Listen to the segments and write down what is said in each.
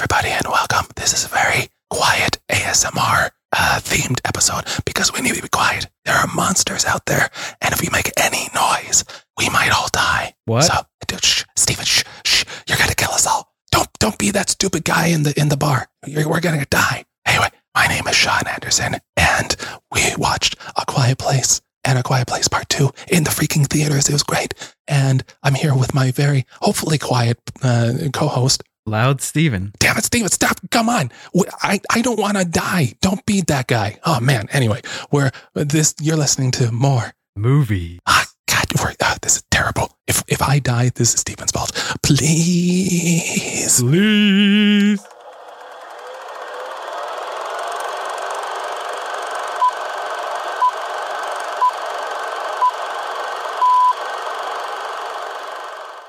everybody, and welcome. This is a very quiet ASMR uh, themed episode because we need to be quiet. There are monsters out there, and if we make any noise, we might all die. What? So, dude, shh, Steven, shh, shh, you're gonna kill us all. Don't, don't be that stupid guy in the in the bar. You're, we're gonna die. Anyway, my name is Sean Anderson, and we watched A Quiet Place and A Quiet Place Part Two in the freaking theaters. It was great, and I'm here with my very hopefully quiet uh, co-host. Loud Steven. Damn it, Steven, stop. Come on. I, I don't want to die. Don't be that guy. Oh, man. Anyway, we're this, you're listening to more. Movie. Ah, God, we're, ah, this is terrible. If, if I die, this is Steven's fault. Please. Please.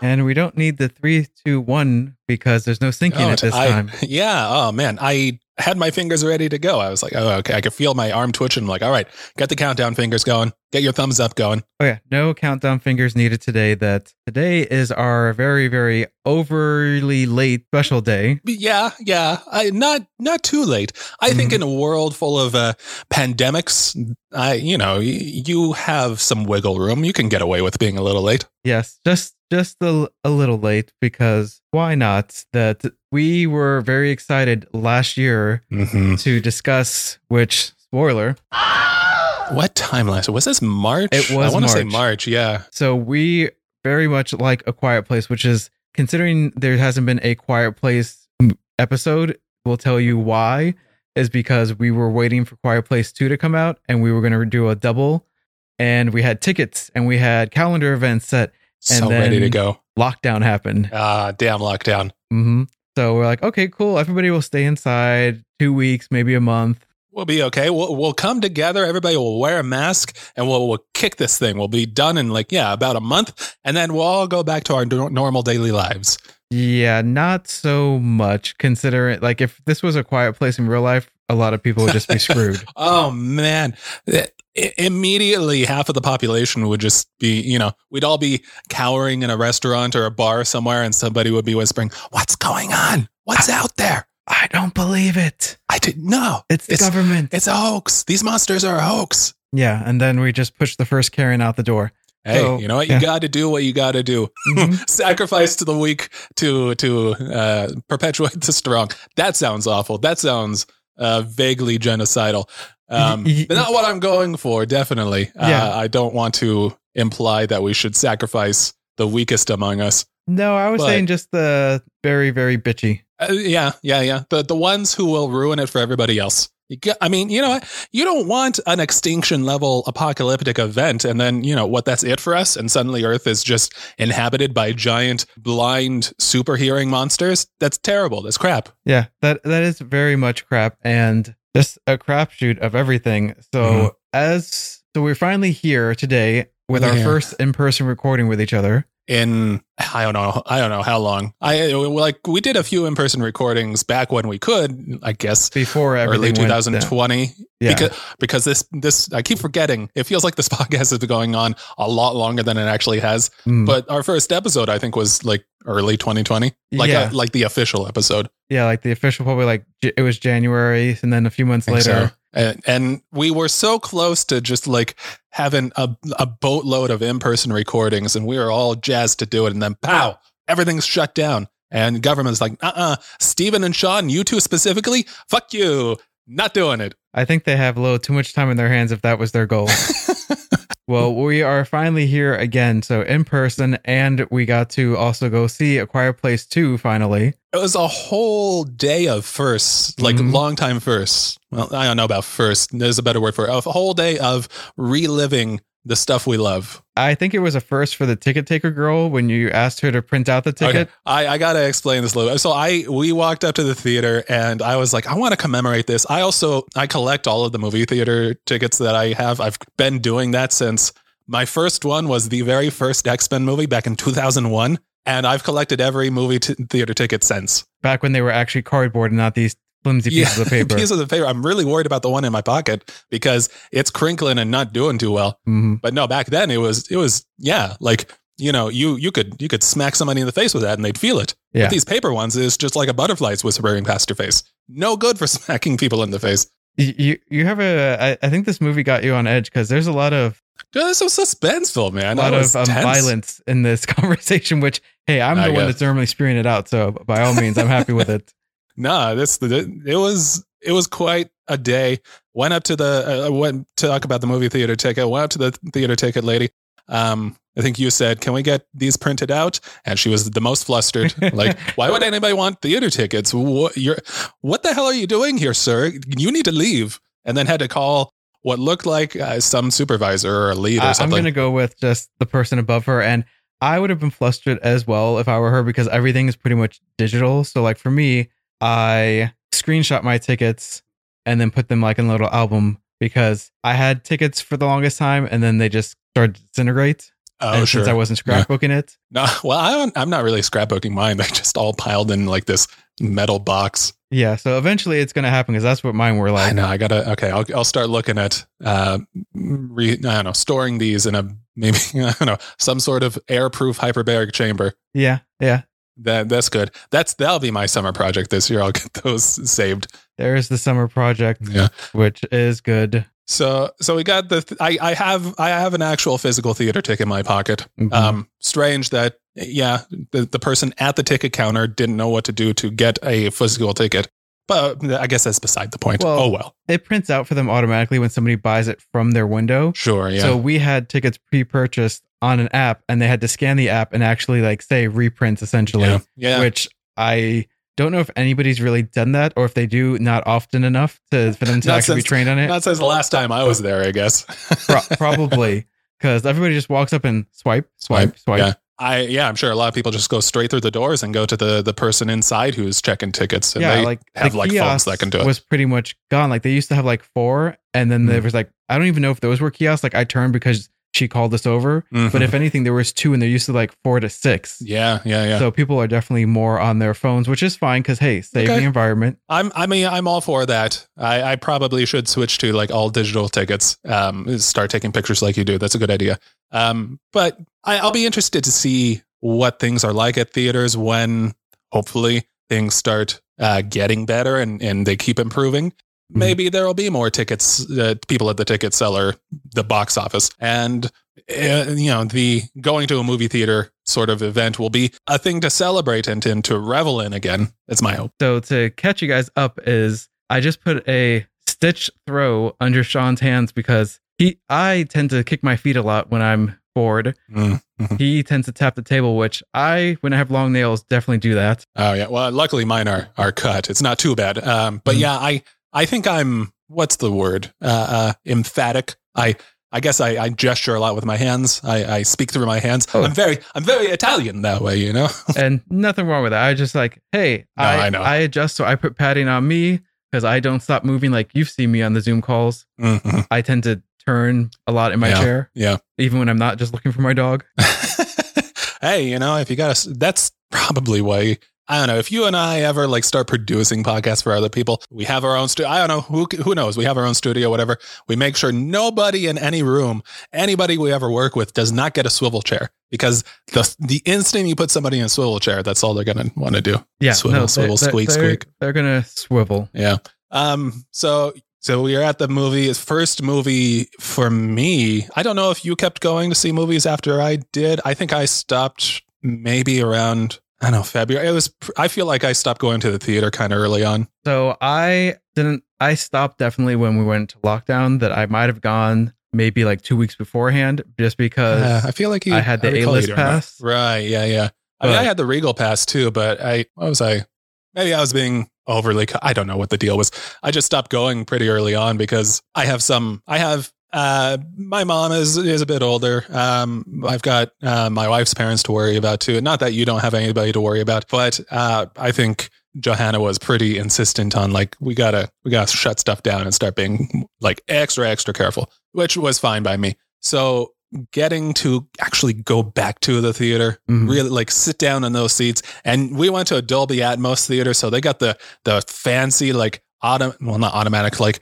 And we don't need the three, two, one because there's no syncing Oh, at this I- time. Yeah. Oh, man. I had my fingers ready to go. I was like, oh, okay. I could feel my arm twitching. I'm like, all right, get the countdown fingers going. Get your thumbs up going. Oh yeah, no countdown fingers needed today. That today is our very, very overly late special day. Yeah, yeah. I not not too late. I think Mhm. in a world full of uh, pandemics, I you know y- you have some wiggle room. You can get away with being a little late. Yes, just just a, a little late because why not? That we were very excited last year Mm-hmm. to discuss which spoiler. What time last? Was this March? It was I want to say March. March. Yeah. So we very much like a quiet place, which is considering there hasn't been a quiet place episode. We'll tell you why is because we were waiting for Quiet Place 2 to come out and we were going to do a double and we had tickets and we had calendar events set. So ready to go. Lockdown happened. Ah, damn lockdown. hmm So we're like, okay, cool. Everybody will stay inside two weeks, maybe a month. We'll be okay. We'll we'll come together. Everybody will wear a mask, and we'll we'll kick this thing. We'll be done in like yeah about a month, and then we'll all go back to our nor- normal daily lives. Yeah, not so much considering like if this was a quiet place in real life, a lot of people would just be screwed. Oh man. I- immediately half of the population would just be, you know, we'd all be cowering in a restaurant or a bar somewhere and somebody would be whispering, "What's going on? What's out there?" I don't believe it. I didn't know. It's the It's- government. It's a hoax. These monsters are a hoax. yeah, and then we just push the first Karen out the door. Hey, So, you know what? yeah. You got to do what you got to do. Mhm. Sacrifice to the weak to to uh, perpetuate the strong. That sounds awful. That sounds uh, vaguely genocidal. Um, Y- y- but not what I'm going for. Definitely. Yeah. Uh, I don't want to imply that we should sacrifice the weakest among us. No, I was But- saying just the very, very bitchy. Uh, yeah, yeah, yeah. The the ones who will ruin it for everybody else. I mean, you know? You don't want an extinction level apocalyptic event, and then you know what? That's it for us, and suddenly Earth is just inhabited by giant, blind, super hearing monsters. That's terrible. That's crap. Yeah, that that is very much crap and just a crapshoot of everything. So Mhm. as so we're finally here today with our Yeah. first in-person recording with each other. In I don't know, I don't know how long. I like we did a few in person recordings back when we could. I guess Before early went 2020. Yeah. because because this this I keep forgetting. It feels like this podcast has been going on a lot longer than it actually has. Mm. But our first episode, I think, was like early 2020, like Yeah. uh, like the official episode. yeah, like the official probably like it was January and then a few months later. so. And, and we were so close to just like having a, a boatload of in person recordings, and we were all jazzed to do it. And then, pow, everything's shut down. And government's like, uh uh Stephen and Sean, you two specifically, fuck you, not doing it. I think they have a little too much time in their hands if that was their goal. well, we are finally here again, so in person, and we got to also go see A Quiet Place 2 finally. It was a whole day of firsts, like Mhm. long time firsts. Well, I don't know about first. There's a better word for it. A whole day of reliving the stuff we love. I think it was a first for the ticket taker girl when you asked her to print out the ticket. Okay. I, I gotta explain this a little bit. So I we walked up to the theater and I was like, I want to commemorate this. I also I collect all of the movie theater tickets that I have. I've been doing that since my first one was the very first X Men movie back in 2001, and I've collected every movie t- theater ticket since. Back when they were actually cardboard and not these flimsy pieces of paper. pieces of paper. I'm really worried about the one in my pocket because it's crinkling and not doing too well. Mhm. But no, back then it was it was yeah, like you know you you could you could smack somebody in the face with that and they'd feel it. Yeah. But these paper ones is just like a butterfly's whispering past your face. No good for smacking people in the face. You you, have a. I, I think this movie got you on edge because there's a lot of Dude, That's so suspenseful, man. a lot of um, violence in this conversation. Which hey, I'm I the one that's normally spewing it out. So by all means, I'm happy with it. Nah, this it was it was quite a day. Went up to the uh, went to talk about the movie theater ticket. Went up to the theater ticket lady. Um, I think you said, "Can we get these printed out?" And she was the most flustered. like, why would anybody want theater tickets? What you're what the hell are you doing here, sir? You need to leave. And then had to call what looked like uh, some supervisor or a lead or I, I'm gonna go with just the person above her, and I would have been flustered as well if I were her because everything is pretty much digital. So like for me, I screenshot my tickets and then put them like in a little album because I had tickets for the longest time and then they just started to disintegrate. oh, and sure. since I wasn't Yeah. scrapbooking it, no, well, I don't, I'm not really scrapbooking mine. They're just all piled in like this metal box. yeah. So eventually it's gonna happen because that's what mine were like. I know. I gotta. Okay, I'll I'll start looking at uh, re, I don't know, storing these in a maybe I don't know some sort of airproof hyperbaric chamber. Yeah, yeah. That that's good. That's that'll be my summer project this year. I'll get those saved. There's the summer project, Yeah. which is good. So so we got the. I I have I have an actual physical theater ticket in my pocket. Mhm. Um, strange that yeah, the the person at the ticket counter didn't know what to do to get a physical ticket. But I guess that's beside the point. Well- oh well, it prints out for them automatically when somebody buys it from their window. sure. Yeah. So we had tickets pre-purchased on an app, and they had to scan the app and actually like say reprints essentially, yeah. Yeah. which I don't know if anybody's really done that, or if they do not often enough to for them to actually be trained on it. Not since the last time I was there, I guess. Pro- probably because everybody just walks up and swipe, swipe, swipe. Yeah. I yeah, I'm sure a lot of people just go straight through the doors and go to the the person inside who's checking tickets. And yeah, they like have the like phones that can do it. was pretty much gone. Like they used to have like four, and then there Mhm. was like I don't even know if those were kiosks. Like I turned because she called us over, but Mhm. if anything, there was two, and they're used to like four to six. yeah, yeah, yeah. So people are definitely more on their phones, which is fine because hey, save Okay. the environment. I'm I mean I'm all for that. I, I probably should switch to like all digital tickets. Um, start taking pictures like you do. That's a good idea. Um, but I, I'll be interested to see what things are like at theaters when hopefully things start uh, getting better and and they keep improving. Maybe there will be more tickets, uh, people at the ticket seller, the box office, and uh, you know the going to a movie theater sort of event will be a thing to celebrate and, and to revel in again. That's my hope. So to catch you guys up is I just put a stitch throw under Sean's hands because he I tend to kick my feet a lot when I'm bored. Mm. He tends to tap the table, which I when I have long nails definitely do that. Oh yeah. Well, luckily mine are are cut. It's not too bad. Um, but Mhm. yeah, I I think I'm what's the word? Uh, uh emphatic. I I guess I, I gesture a lot with my hands. I, I speak through my hands. Oh. I'm very I'm very Italian that way, you know. and nothing wrong with that. I just like, hey, No, I, I know. I adjust so I put padding on me because I don't stop moving. Like you've seen me on the Zoom calls. Mhm. I tend to turn a lot in my Yeah. chair, Yeah. even when I'm not just looking for my dog. hey, you know, if you got a, that's probably why. I don't know if you and I ever like start producing podcasts for other people. We have our own studio. I don't know who who knows. We have our own studio, whatever. We make sure nobody in any room, anybody we ever work with, does not get a swivel chair because the the instant you put somebody in a swivel chair, that's all they're gonna want to do. Yeah, Swivel, no, swivel, they, squeak, they're, squeak. They're gonna swivel. Yeah. Um. So so we are at the movie. First movie for me. I don't know if you kept going to see movies after I did. I think I stopped maybe around I don't know February. It was. I feel like I stopped going to the theater kind of early on. So I didn't. I stopped definitely when we went to lockdown. That I might have gone maybe like two weeks beforehand, just because Uh, I feel like you, I had the doing that. pass. Right. Yeah. Yeah. I mean, I had the Regal pass too, but I what was I? Maybe I was being overly. I don't know what the deal was. I just stopped going pretty early on because I have some. I have. Uh, my mom is is a bit older. Um, I've got uh, my wife's parents to worry about too. Not that you don't have anybody to worry about, but uh, I think Johanna was pretty insistent on like we gotta we gotta shut stuff down and start being like extra extra careful, which was fine by me. So getting to actually go back to the theater Mhm. really like sit down in those seats and we went to a dolby atmos theater so they got the the fancy like auto well not automatic like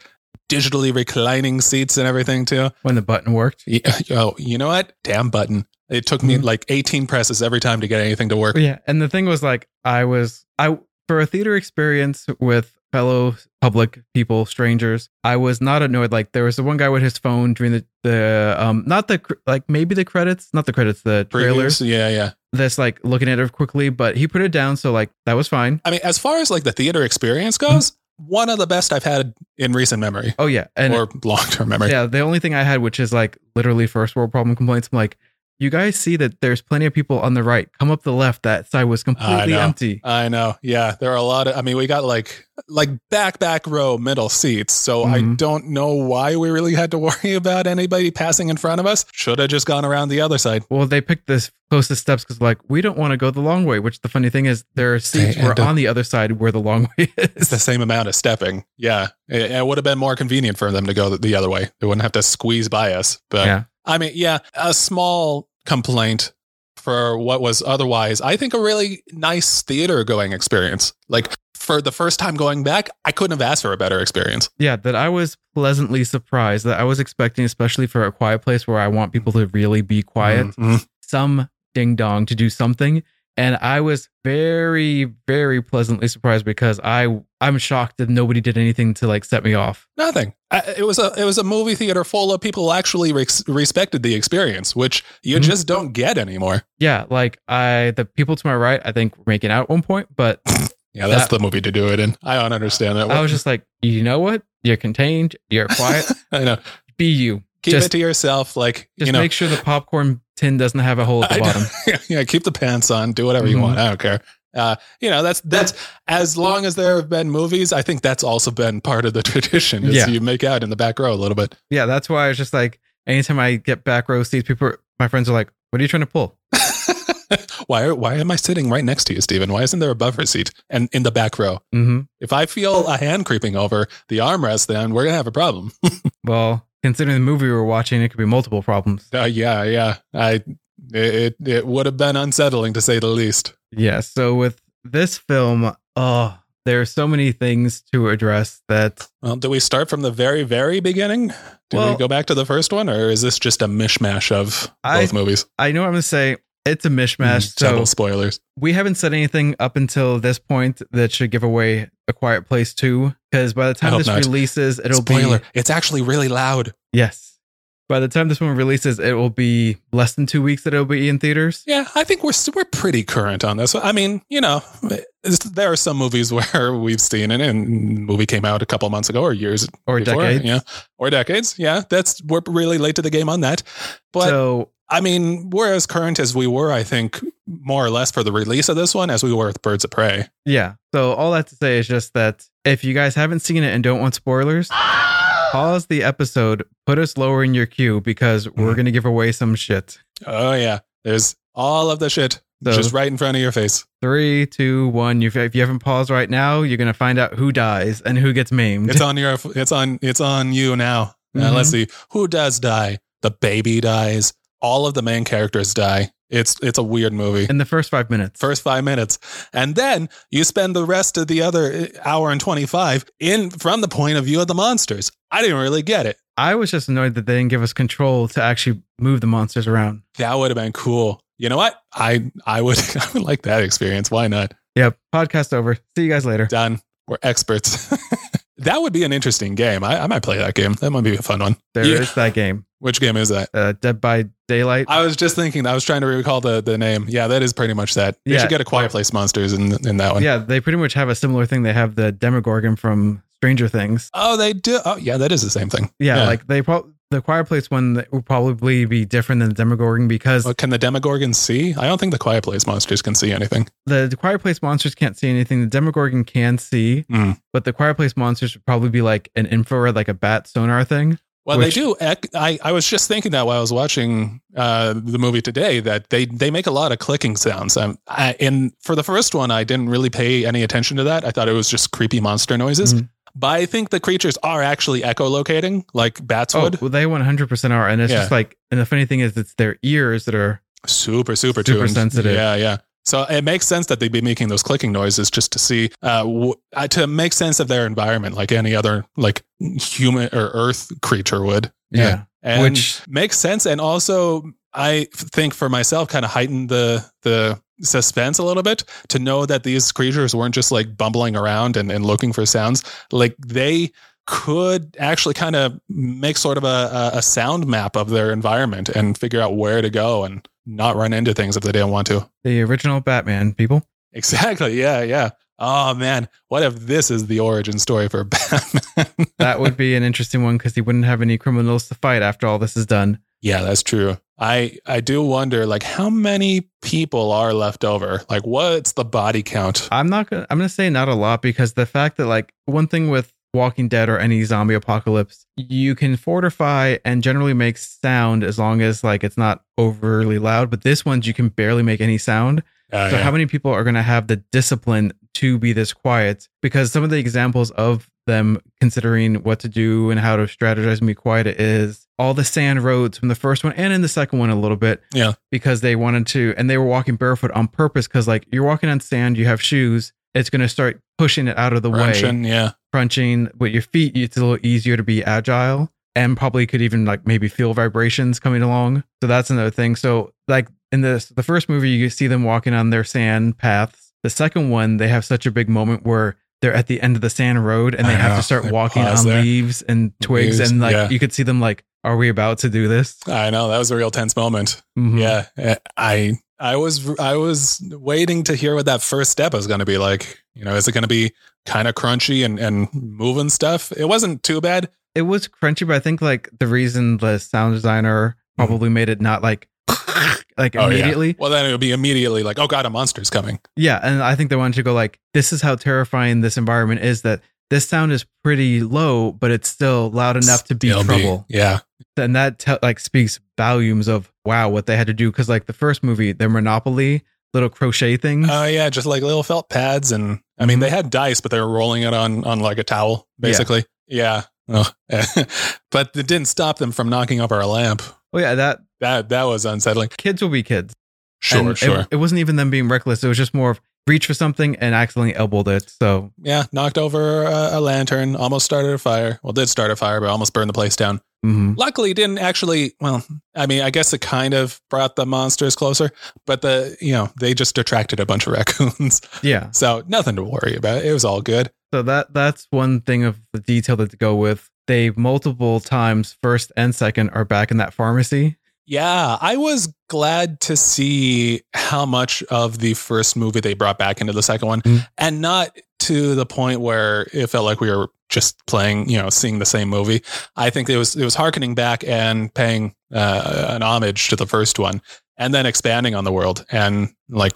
digitally reclining seats and everything too when the button worked. Yeah, oh you know what damn button It took me Mhm. like 18 presses every time to get anything to work. Yeah, and the thing was like I was I for a theater experience with fellow public people, strangers. I was not annoyed. Like there was the one guy with his phone during the the um not the like maybe the credits, not the credits, the trailers. Previews, Yeah, yeah. That's like looking at it quickly, but he put it down, so like that was fine. I mean, as far as like the theater experience goes, one of the best I've had in recent memory Oh yeah, and or long term memory. yeah, the only thing I had, which is like literally first world problem complaints, I'm like, you guys see that there's plenty of people on the right. Come up the left. That side was completely know. empty. I know. Yeah, there are a lot of. I mean, we got like like back back row middle seats, so I Mhm. don't know why we really had to worry about anybody passing in front of us. Should have just gone around the other side. Well, they picked this closest steps because like we don't want to go the long way. Which the funny thing is, their seats They were on the other side where the long way It's is. the same amount of stepping. Yeah, it, it would have been more convenient for them to go the, the other way. They wouldn't have to squeeze by us. But Yeah. I mean, yeah, a small complaint for what was otherwise, I think, a really nice theater going experience. Like for the first time going back, I couldn't have asked for a better experience. Yeah, that I was pleasantly surprised that I was expecting, especially for a quiet place where I want people to really be quiet, Mhm. some ding dong to do something. And I was very, very pleasantly surprised because I I'm shocked that nobody did anything to like set me off. Nothing. I, it was a it was a movie theater full of people who actually respected the experience, which you Mhm. just don't get anymore. Yeah, like I the people to my right, I think were making out at one point, but Yeah, that's That- the movie to do it in. I don't understand that. I was just like, you know what? You're contained, you're quiet, I know. be you. Keep Just- it to yourself. Like Just you know, make sure the popcorn tin doesn't have a hole at the I bottom. yeah, keep the pants on. Do whatever you Mhm. want. I don't care. Uh, you know, that's that's as long as there have been movies. I think that's also been part of the tradition. Yeah. you make out in the back row a little bit. Yeah, that's why I was just like, anytime I get back row seats, people, my friends are like, "What are you trying to pull?" why why am I sitting right next to you, Stephen? Why isn't there a buffer seat and in the back row? hmm If I feel a hand creeping over the armrest, then we're gonna have a problem. Well, considering the movie we were watching, it could be multiple problems. Uh, yeah, yeah. I it it would have been unsettling to say the least. Yeah. So with this film, oh, there are so many things to address that. Well, do we start from the very very beginning? Do Well- we go back to the first one, or is this just a mishmash of I- both movies? I know what I'm gonna say. It's a mishmash. Mm, double So spoilers. we haven't said anything up until this point that should give away A Quiet Place Two, because by the time this not. releases, it'll Spoiler. be It's actually really loud. yes. By the time this one releases, it will be less than two weeks that it'll be in theaters. Yeah, I think we're we're pretty current on this. I mean, you know, there are some movies where we've seen it, and movie came out a couple months ago or years Or before, decades. yeah, or decades. Yeah, that's we're really late to the game on that. But so I mean, we're as current as we were, I think, more or less for the release of this one as we were with Birds of Prey. Yeah. So all that to say is just that if you guys haven't seen it and don't want spoilers, pause the episode, put us lower in your queue because we're Mhm. going to give away some shit. Oh yeah, there's all of the shit So just right in front of your face. three, two, one. If if you haven't paused right now, you're going to find out who dies and who gets maimed. It's on your. It's on. It's on you now. Uh, Mhm. let's see who does die. The baby dies. All of the main characters die. It's it's a weird movie. in the first five minutes. First five minutes, and then you spend the rest of the other uh, hour and twenty five in from the point of view of the monsters. I didn't really get it. I was just annoyed that they didn't give us control to actually move the monsters around. That would have been cool. You know what? I I would I would like that experience. Why not? Yep. Podcast over. See you guys later. Done. We're experts. that would be an interesting game. I, I might play that game. That might be a fun one. There is Yeah. that game. Which game is that? Uh, Dead by Daylight. I was just thinking. I was trying to recall the, the name. Yeah, that is pretty much that. You Yeah. should get a Quiet Place Monsters in in that one. yeah, they pretty much have a similar thing. They have the Demogorgon from Stranger Things. Oh, they do. Oh, yeah, that is the same thing. Yeah, Yeah. like they probably the Quiet Place one will probably be different than the Demogorgon because Well, can the Demogorgon see? I don't think the Quiet Place monsters can see anything. the, the Quiet Place monsters can't see anything. The Demogorgon can see, Mm. but the Quiet Place monsters would probably be like an infrared, like a bat sonar thing. Well, Which- they do. I, I was just thinking that while I was watching uh, the movie today, that they they make a lot of clicking sounds. Um, I, and for the first one, I didn't really pay any attention to that. I thought it was just creepy monster noises. Mhm. But I think the creatures are actually echolocating, like bats Oh, would. well, they 100% are. And it's Yeah. just like, and the funny thing is, it's their ears that are, super super Super tuned. sensitive. yeah yeah so it makes sense that they'd be making those clicking noises just to see uh, w- uh to make sense of their environment like any other like human or earth creature would yeah. and Which- makes sense and also I think for myself kind of heightened the the suspense a little bit to know that these creatures weren't just like bumbling around and, and looking for sounds. Like they could actually kind of make sort of a, a sound map of their environment and figure out where to go and not run into things if they didn't want to. The original Batman people. Exactly. Yeah. Yeah. Oh man, what if this is the origin story for Batman? that would be an interesting one because he wouldn't have any criminals to fight after all this is done. Yeah, that's true. I I do wonder like how many people are left over? Like what's the body count? I'm not gonna I'm gonna say not a lot because the fact that like one thing with Walking Dead or any zombie apocalypse, you can fortify and generally make sound as long as like it's not overly loud. But this one's you can barely make any sound. Uh, So yeah. how many people are going to have the discipline to be this quiet? Because some of the examples of them considering what to do and how to strategize and be quiet is all the sand roads from the first one and in the second one a little bit. Yeah. Because they wanted to, and they were walking barefoot on purpose. Because like you're walking on sand, you have shoes. It's going to start pushing it out of the way Crunching, yeah. Crunching with your feet, it's a little easier to be agile and probably could even like maybe feel vibrations coming along. So that's another thing. So like in this the first movie, you see them walking on their sand paths. The second one, they have such a big moment where they're at the end of the sand road and they I have know. to start walking on there. leaves and twigs Leaves, and like yeah. you could see them like, are we about to do this? I know that was a real tense moment. Mhm. Yeah, eh, I I was I was waiting to hear what that first step was going to be like. You know, is it going to be kind of crunchy and and moving stuff? It wasn't too bad. It was crunchy, but I think like the reason the sound designer hmm. probably made it not like like. Oh, yeah. immediately. Well, then it would be immediately like, oh god, a monster's coming. Yeah, and I think they wanted to go like, this is how terrifying this environment is. That this sound is pretty low, but it's still loud enough to be Still trouble. yeah, And that te- like speaks volumes of wow what they had to do. Because like the first movie, their Monopoly little crochet things. Oh yeah, just like little felt pads, and I mean they had dice, but they were rolling it on on like a towel, basically. Yeah. Oh. but it didn't stop them from knocking over a lamp. oh yeah, that That that was unsettling. kids will be kids. Sure, And it- sure. It, wasn't even them being reckless. It was just more of reach for something and accidentally elbowed it. So yeah, knocked over a, a lantern, almost started a fire. Well, did start a fire, but almost burned the place down. mhm. Luckily, didn't actually. Well, I mean, I guess it kind of brought the monsters closer, but the you know they just attracted a bunch of raccoons, yeah. so nothing to worry about. It was all good. So that that's one thing of the detail that to go with. They multiple times, first and second, are back in that pharmacy. Yeah, I was glad to see how much of the first movie they brought back into the second one, Mm. and not to the point where it felt like we were just playing, you know, seeing the same movie. I think it was it was harkening back and paying uh, an homage to the first one, and then expanding on the world. And like,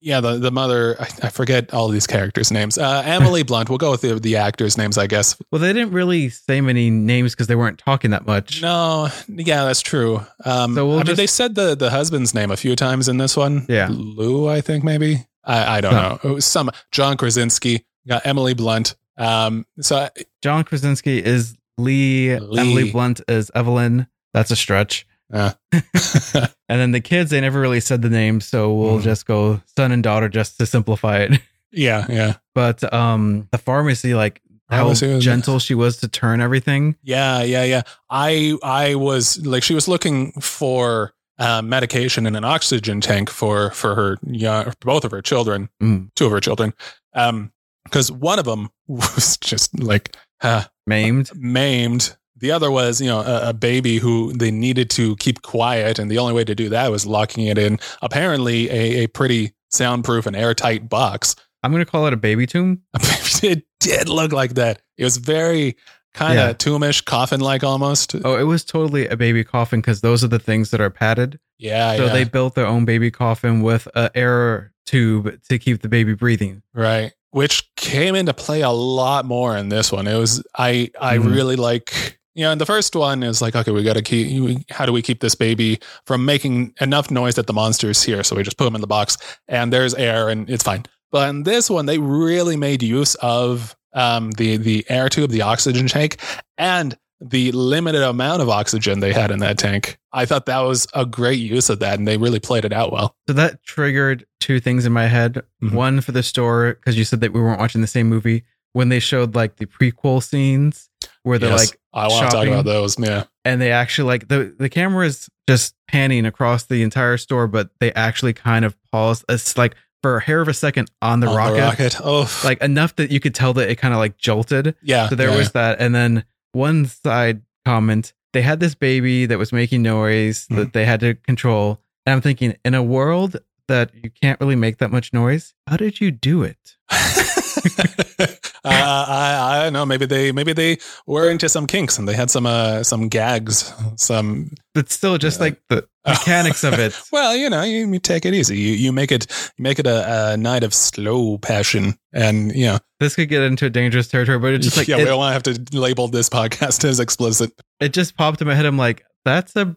yeah, the the mother, I, I forget all these characters' names. Uh, Emily Blunt. We'll go with the, the actors' names, I guess. Well, they didn't really say many names because they weren't talking that much. No, yeah, that's true. Um, So we'll I mean, they said the the husband's name a few times in this one. Yeah. Lou, I think maybe. I, I don't know. It was some John Krasinski. Got Emily Blunt. Um, so John Krasinski is Lee, Lee. Emily Blunt is Evelyn. That's a stretch. Uh, And then the kids, they never really said the names, so we'll Mhm. just go son and daughter just to simplify it. yeah, yeah, But um the pharmacy, like how gentle she was to turn everything. yeah, yeah, yeah. I I was like, she was looking for uh, medication and an oxygen tank for for her young, both of her children, Mm. two of her children. Um, because one of them was just like, uh, Maimed. maimed. The other was, you know, a, a baby who they needed to keep quiet, and the only way to do that was locking it in apparently a, a pretty soundproof and airtight box. I'm gonna call it a baby tomb. it did look like that. It was very kind of Yeah. tombish, coffin like almost. Oh, it was totally a baby coffin because those are the things that are padded. Yeah, So yeah, they built their own baby coffin with a air tube to keep the baby breathing. right. Which came into play a lot more in this one. It was I I Mhm. really like you know, in the first one is like, okay, we got to keep, how do we keep this baby from making enough noise that the monster's here? So we just put him in the box and there's air and it's fine. But in this one, they really made use of um, the, the air tube, the oxygen tank, and the limited amount of oxygen they had in that tank. I thought that was a great use of that and they really played it out well. So that triggered two things in my head. Mhm. One for the store, because you said that we weren't watching the same movie. When they showed like the prequel scenes where they're Yes. like I want to talk about those. Yeah. and they actually like the the camera is just panning across the entire store, but they actually kind of pause. It's like for a hair of a second on the On rocket, rocket. Oh, like enough that you could tell that it kind of like jolted. yeah. So there yeah, was that, and then one side comment: they had this baby that was making noise Mhm. that they had to control. And I'm thinking, in a world that you can't really make that much noise, how did you do it? uh, I I don't know. Maybe they maybe they were into some kinks and they had some uh some gags. Some But still, just Yeah. like the mechanics of it. well, you know, you, you take it easy. You you make it you make it a, a night of slow passion, and you know, This could get into a dangerous territory, but it's just like yeah, it, we don't want to have to label this podcast as explicit. it just popped in my head. I'm like, that's a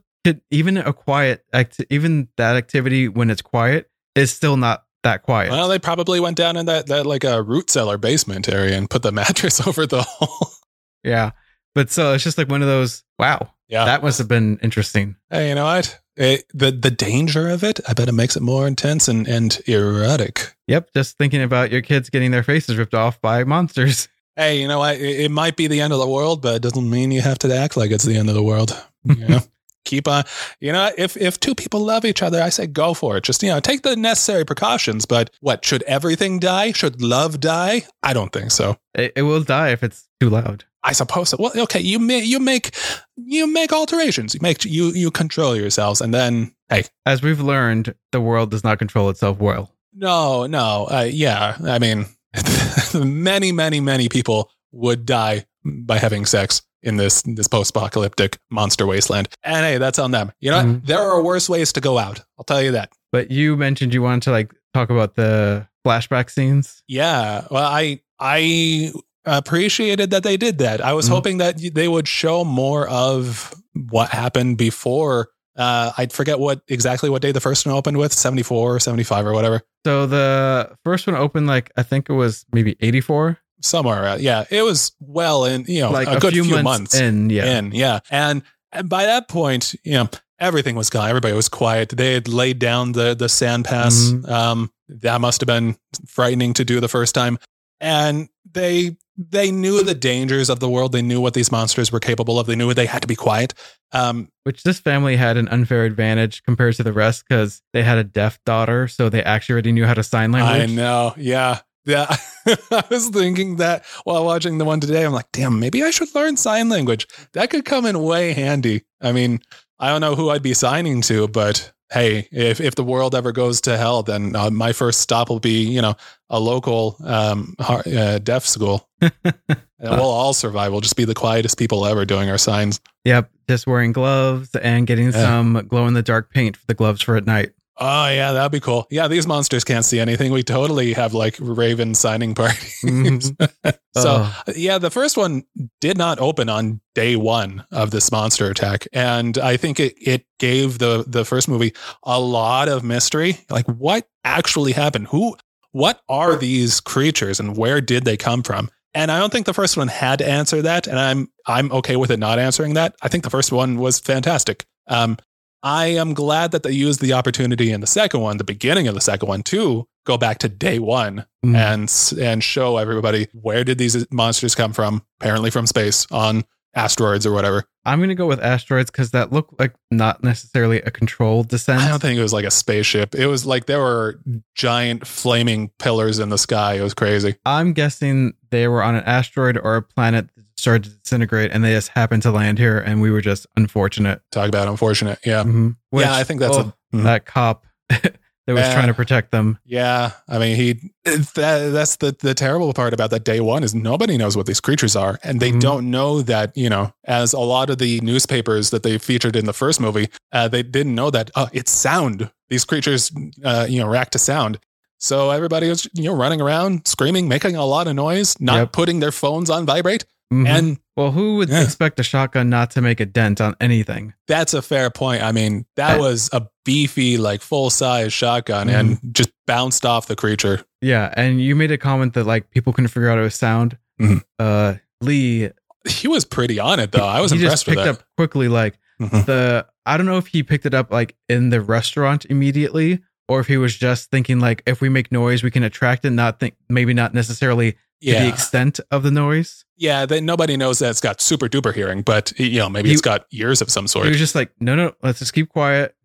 even a quiet act, even that activity when it's quiet is still not that quiet. Well, they probably went down in that that like a root cellar basement area and put the mattress over the hole. yeah, but so it's just like one of those. Wow, yeah, that must have been interesting. Hey, you know what? It, the the danger of it, I bet it makes it more intense and and erotic. Yep, just thinking about your kids getting their faces ripped off by monsters. Hey, you know what? It, it might be the end of the world, but it doesn't mean you have to act like it's the end of the world. You know? Keep on. You know, if if two people love each other, I say go for it. Just you know, take the necessary precautions. But what should everything die? Should love die? I don't think so. It, it will die if it's too loud. I suppose. So. Well, okay, you make you make you make alterations. You make you you control yourselves, and then hey, As we've learned, the world does not control itself well. No, no. Uh, yeah. I mean, many, many, many people would die by having sex in this this post-apocalyptic monster wasteland. And hey, that's on them. You know, what? Mhm. there are worse ways to go out. I'll tell you that. But you mentioned you wanted to like talk about the flashback scenes. Yeah. Well, I I appreciated that they did that. I was Mhm. hoping that they would show more of what happened before. Uh, I forget what exactly what day the first one opened with 74 or 75 or whatever. So the first one opened like I think it was maybe 84, Somewhere, around. yeah, it was well in you know like a, a, good few, few, months, months, in. Yeah, in, yeah. And, and by that point, you know, everything was gone. Everybody was quiet. They had laid down the the sand pass. Mhm. Um, that must have been frightening to do the first time. And they they knew the dangers of the world. They knew what these monsters were capable of. They knew they had to be quiet. Um, which this family had an unfair advantage compared to the rest because they had a deaf daughter, so they actually already knew how to sign language. I know. Yeah. Yeah. I was thinking that while watching the one today. I'm like, damn, maybe I should learn sign language. That could come in way handy. I mean, I don't know who I'd be signing to, but hey, if, if the world ever goes to hell, then uh, my first stop will be, you know, a local um, uh, deaf school. and we'll all survive. We'll just be the quietest people ever doing our signs. Yep, just wearing gloves and getting Yeah. some glow in the dark paint for the gloves for at night. Oh, yeah, that'd be cool. Yeah, these monsters can't see anything. We totally have like Raven signing parties. Mhm. so, Oh. yeah, the first one did not open on day one of this monster attack, and I think it it gave the the first movie a lot of mystery. Like, what actually happened? Who? What are these creatures, and where did they come from? And I don't think the first one had to answer that, and I'm I'm okay with it not answering that. I think the first one was fantastic. Um, I am glad that they used the opportunity in the second one, the beginning of the second one, to go back to day one Mm. and and show everybody where did these monsters come from? Apparently from space on asteroids or whatever. I'm gonna go with asteroids because that looked like not necessarily a controlled descent. I don't think it was like a spaceship. It was like there were giant flaming pillars in the sky. It was crazy. I'm guessing they were on an asteroid or a planet started to disintegrate, and they just happened to land here, and we were just unfortunate. Talk about unfortunate. Yeah. Mhm. Which- yeah, I think that's oh, a, mhm. that cop that was Yeah. trying to protect them. Yeah, I mean, he that that's the the terrible part about that day one is nobody knows what these creatures are, and they Mhm. don't know that you know, as a lot of the newspapers that they featured in the first movie, uh, they didn't know that uh, it's sound. These creatures, uh, you know, react to sound. So everybody was you know running around screaming, making a lot of noise, not Yep. putting their phones on vibrate, Mhm. and well, who would Yeah. expect a shotgun not to make a dent on anything? that's a fair point. I mean, that Uh, was a beefy, like full size shotgun, and Mm-hmm. just bounced off the creature. Yeah, and you made a comment that like people couldn't figure out it was sound. Mhm. Uh, Lee, He was pretty on it though. I was he impressed just with picked that. up quickly like Mhm. the. I don't know if he picked it up like in the restaurant immediately or if he was just thinking like if we make noise we can attract it, not think maybe not necessarily to the extent of the noise. yeah. That nobody knows that it's got super duper hearing, but you know maybe He- it's got ears of some sort. He was just like, no, no, let's just keep quiet.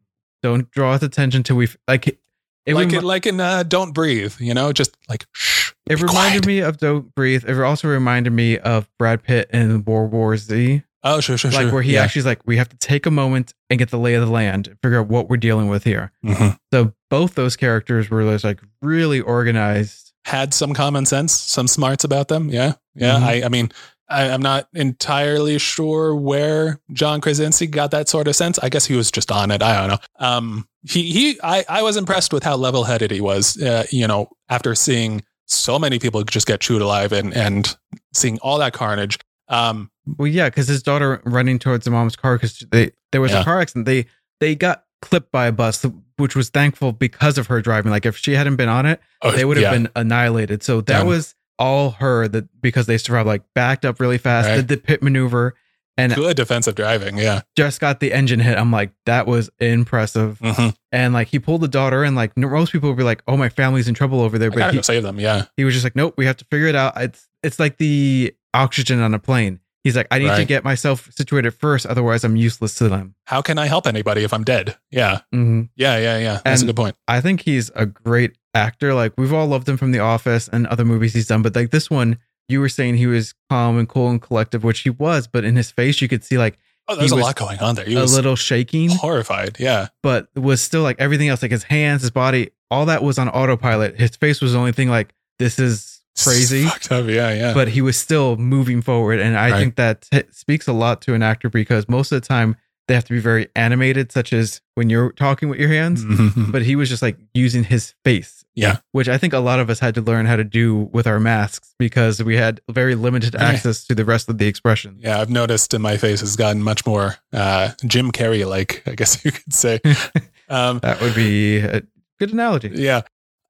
Don't draw attention till we like. Like remi- it, like in uh, Don't Breathe, you know, just like shh. it reminded quiet. me of Don't Breathe. It also reminded me of Brad Pitt in World War Z, Oh, sure, sure, like sure. where he yeah. actually is like, we have to take a moment and get the lay of the land, and figure out what we're dealing with here. Mhm. So both those characters were just like really organized. had some common sense, some smarts about them. Yeah, yeah. Mhm. I, I mean, I, I'm not entirely sure where John Krasinski got that sort of sense. I guess he was just on it. I don't know. Um, he he. I I was impressed with how level headed he was. Uh, you know, after seeing so many people just get chewed alive and and seeing all that carnage. Um, Well, yeah, because his daughter running towards the mom's car because they there was Yeah. a car accident. They they got clipped by a bus, which was thankful because of her driving. Like if she hadn't been on it, oh, they would have yeah. been annihilated. So that Damn. was all her that because they survived, like backed up really fast, Right. did the pit maneuver, and good defensive driving. Yeah. just got the engine hit. I'm like, that was impressive. Mhm. And like he pulled the daughter, and like most people would be like, oh, my family's in trouble over there, but he, go save them. Yeah. he was just like, nope, we have to figure it out. It's it's like the oxygen on a plane. He's like, I need to get myself situated first, otherwise I'm useless to them. How can I help anybody if I'm dead? Yeah. hmm Yeah. Yeah. Yeah. That's a good point. I think he's a great actor. Like we've all loved him from The Office and other movies he's done, but like this one, you were saying he was calm and cool and collective, which he was, but in his face you could see like Oh, there's a lot going on there. He a little shaking, horrified. Yeah. but it was still like everything else, like his hands, his body, all that was on autopilot. His face was the only thing like this is crazy. Fucked up. Yeah. Yeah. but he was still moving forward and i Right. think that t- speaks a lot to an actor because most of the time they have to be very animated such as when you're talking with your hands Mhm. but he was just like using his face Yeah. which i think a lot of us had to learn how to do with our masks because we had very limited access to the rest of the expression Yeah, I've noticed that my face has gotten much more uh, Jim Carrey like, I guess you could say. um, that would be a good analogy yeah.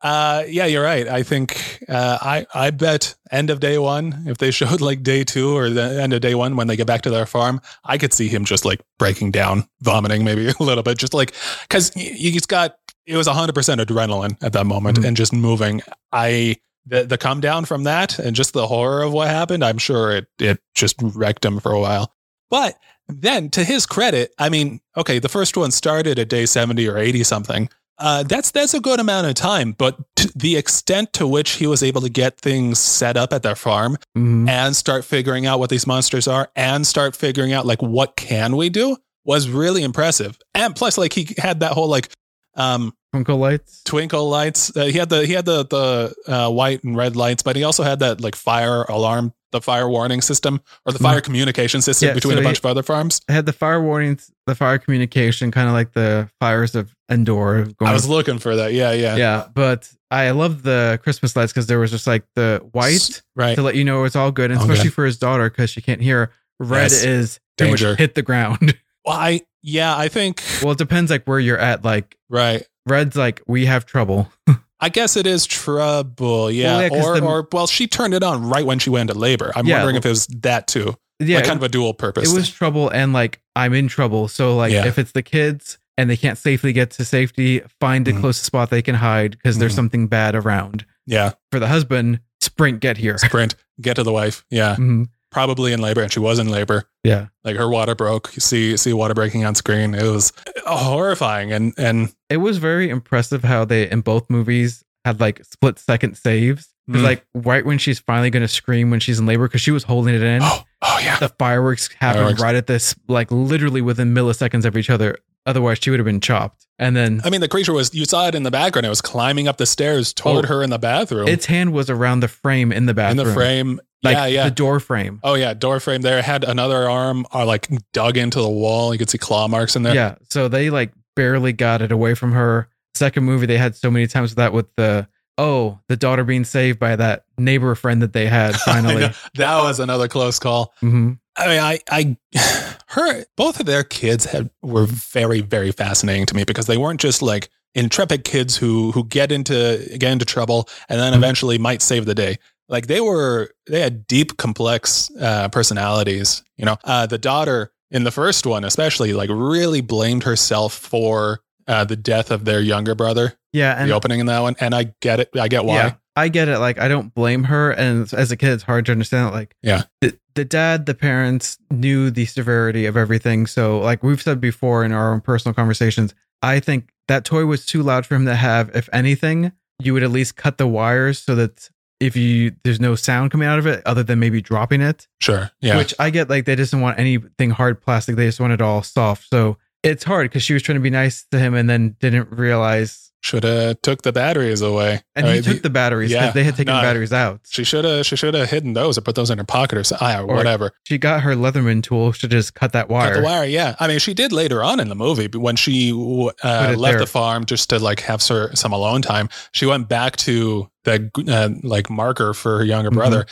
Uh, yeah, you're right. I think uh, I I bet end of day one, if they showed like day two or the end of day one when they get back to their farm, I could see him just like breaking down, vomiting maybe a little bit, just like because he's got it was hundred percent adrenaline at that moment Mhm. and just moving. I the the come down from that and just the horror of what happened. I'm sure it it just wrecked him for a while. But then, to his credit, I mean, okay, the first one started at day 70 or 80 something. Uh, that's that's a good amount of time, but the extent to which he was able to get things set up at their farm Mhm. and start figuring out what these monsters are and start figuring out like what can we do was really impressive. And plus, like he had that whole like um twinkle lights twinkle lights. Uh, he had the he had the the uh, white and red lights, but he also had that like fire alarm, the fire warning system or the mm-hmm. fire communication system Yeah, between so a bunch of other farms. I had the fire warnings the fire communication kind of like the fires of Gondor going I was looking for that. Yeah, yeah, yeah but i love the christmas lights because there was just like the white Right. to let you know it's all good and Okay. especially for his daughter because she can't hear red Yes. is Danger. hit the ground Well, I yeah, I think well it depends like where you're at like right. red's like we have trouble I guess it is trouble. Yeah. Well, yeah, or the- or well, she turned it on right when she went into labor. I'm Yeah, wondering if it was that too. yeah like kind of a dual purpose. it was trouble and like i'm in trouble so like Yeah. if it's the kids and they can't safely get to safety find the Mhm. closest spot they can hide because there's Mhm. something bad around yeah. for the husband sprint get here Sprint. Get to the wife. Yeah. Mhm. Probably in labor, and she was in labor. yeah Like her water broke. You see see water breaking on screen. It was horrifying. And and it was very impressive how they in both movies had like split second saves Mm. like right when she's finally going to scream when she's in labor because she was holding it in oh oh yeah. the fireworks happened Fireworks. right at this like literally within milliseconds of each other otherwise she would have been chopped and then I mean, the creature was. You saw it in the background. It was climbing up the stairs toward Oh. her in the bathroom. its hand was around the frame in the bathroom. in the frame. Like yeah, yeah. the door frame Oh yeah, door frame there had another arm are like dug into the wall. You could see claw marks in there. yeah so they like barely got it away from her second movie they had so many times with that with the oh the daughter being saved by that neighbor friend that they had finally that was another close call. hmm I mean, I, I, her, both of their kids had were very, very fascinating to me because they weren't just like intrepid kids who who get into get into trouble and then Mhm. eventually might save the day. Like they were, they had deep, complex uh, personalities. You know, uh, the daughter in the first one, especially, like really blamed herself for uh, the death of their younger brother. Yeah, and the opening in that one, and I get it. I get why. Yeah, I get it. Like, I don't blame her. And as a kid, it's hard to understand. Like, Yeah. the, the dad, the parents knew the severity of everything. So, like we've said before in our own personal conversations, I think that toy was too loud for him to have. If anything, you would at least cut the wires so that if you there's no sound coming out of it other than maybe dropping it. Sure. Yeah. Which I get. Like, they just didn't want anything hard plastic. They just want it all soft. So it's hard because she was trying to be nice to him and then didn't realize. Should have took the batteries away. And I he mean, took the batteries because yeah, they had taken no, the batteries out. She should have. She should have hidden those or put those in her pocket or, so, or whatever. she got her Leatherman tool to just cut that wire. Cut the wire. Yeah. I mean, she did later on in the movie but when she uh, left there. the farm just to like have her, some alone time. She went back to the uh, like marker for her younger Mhm. brother,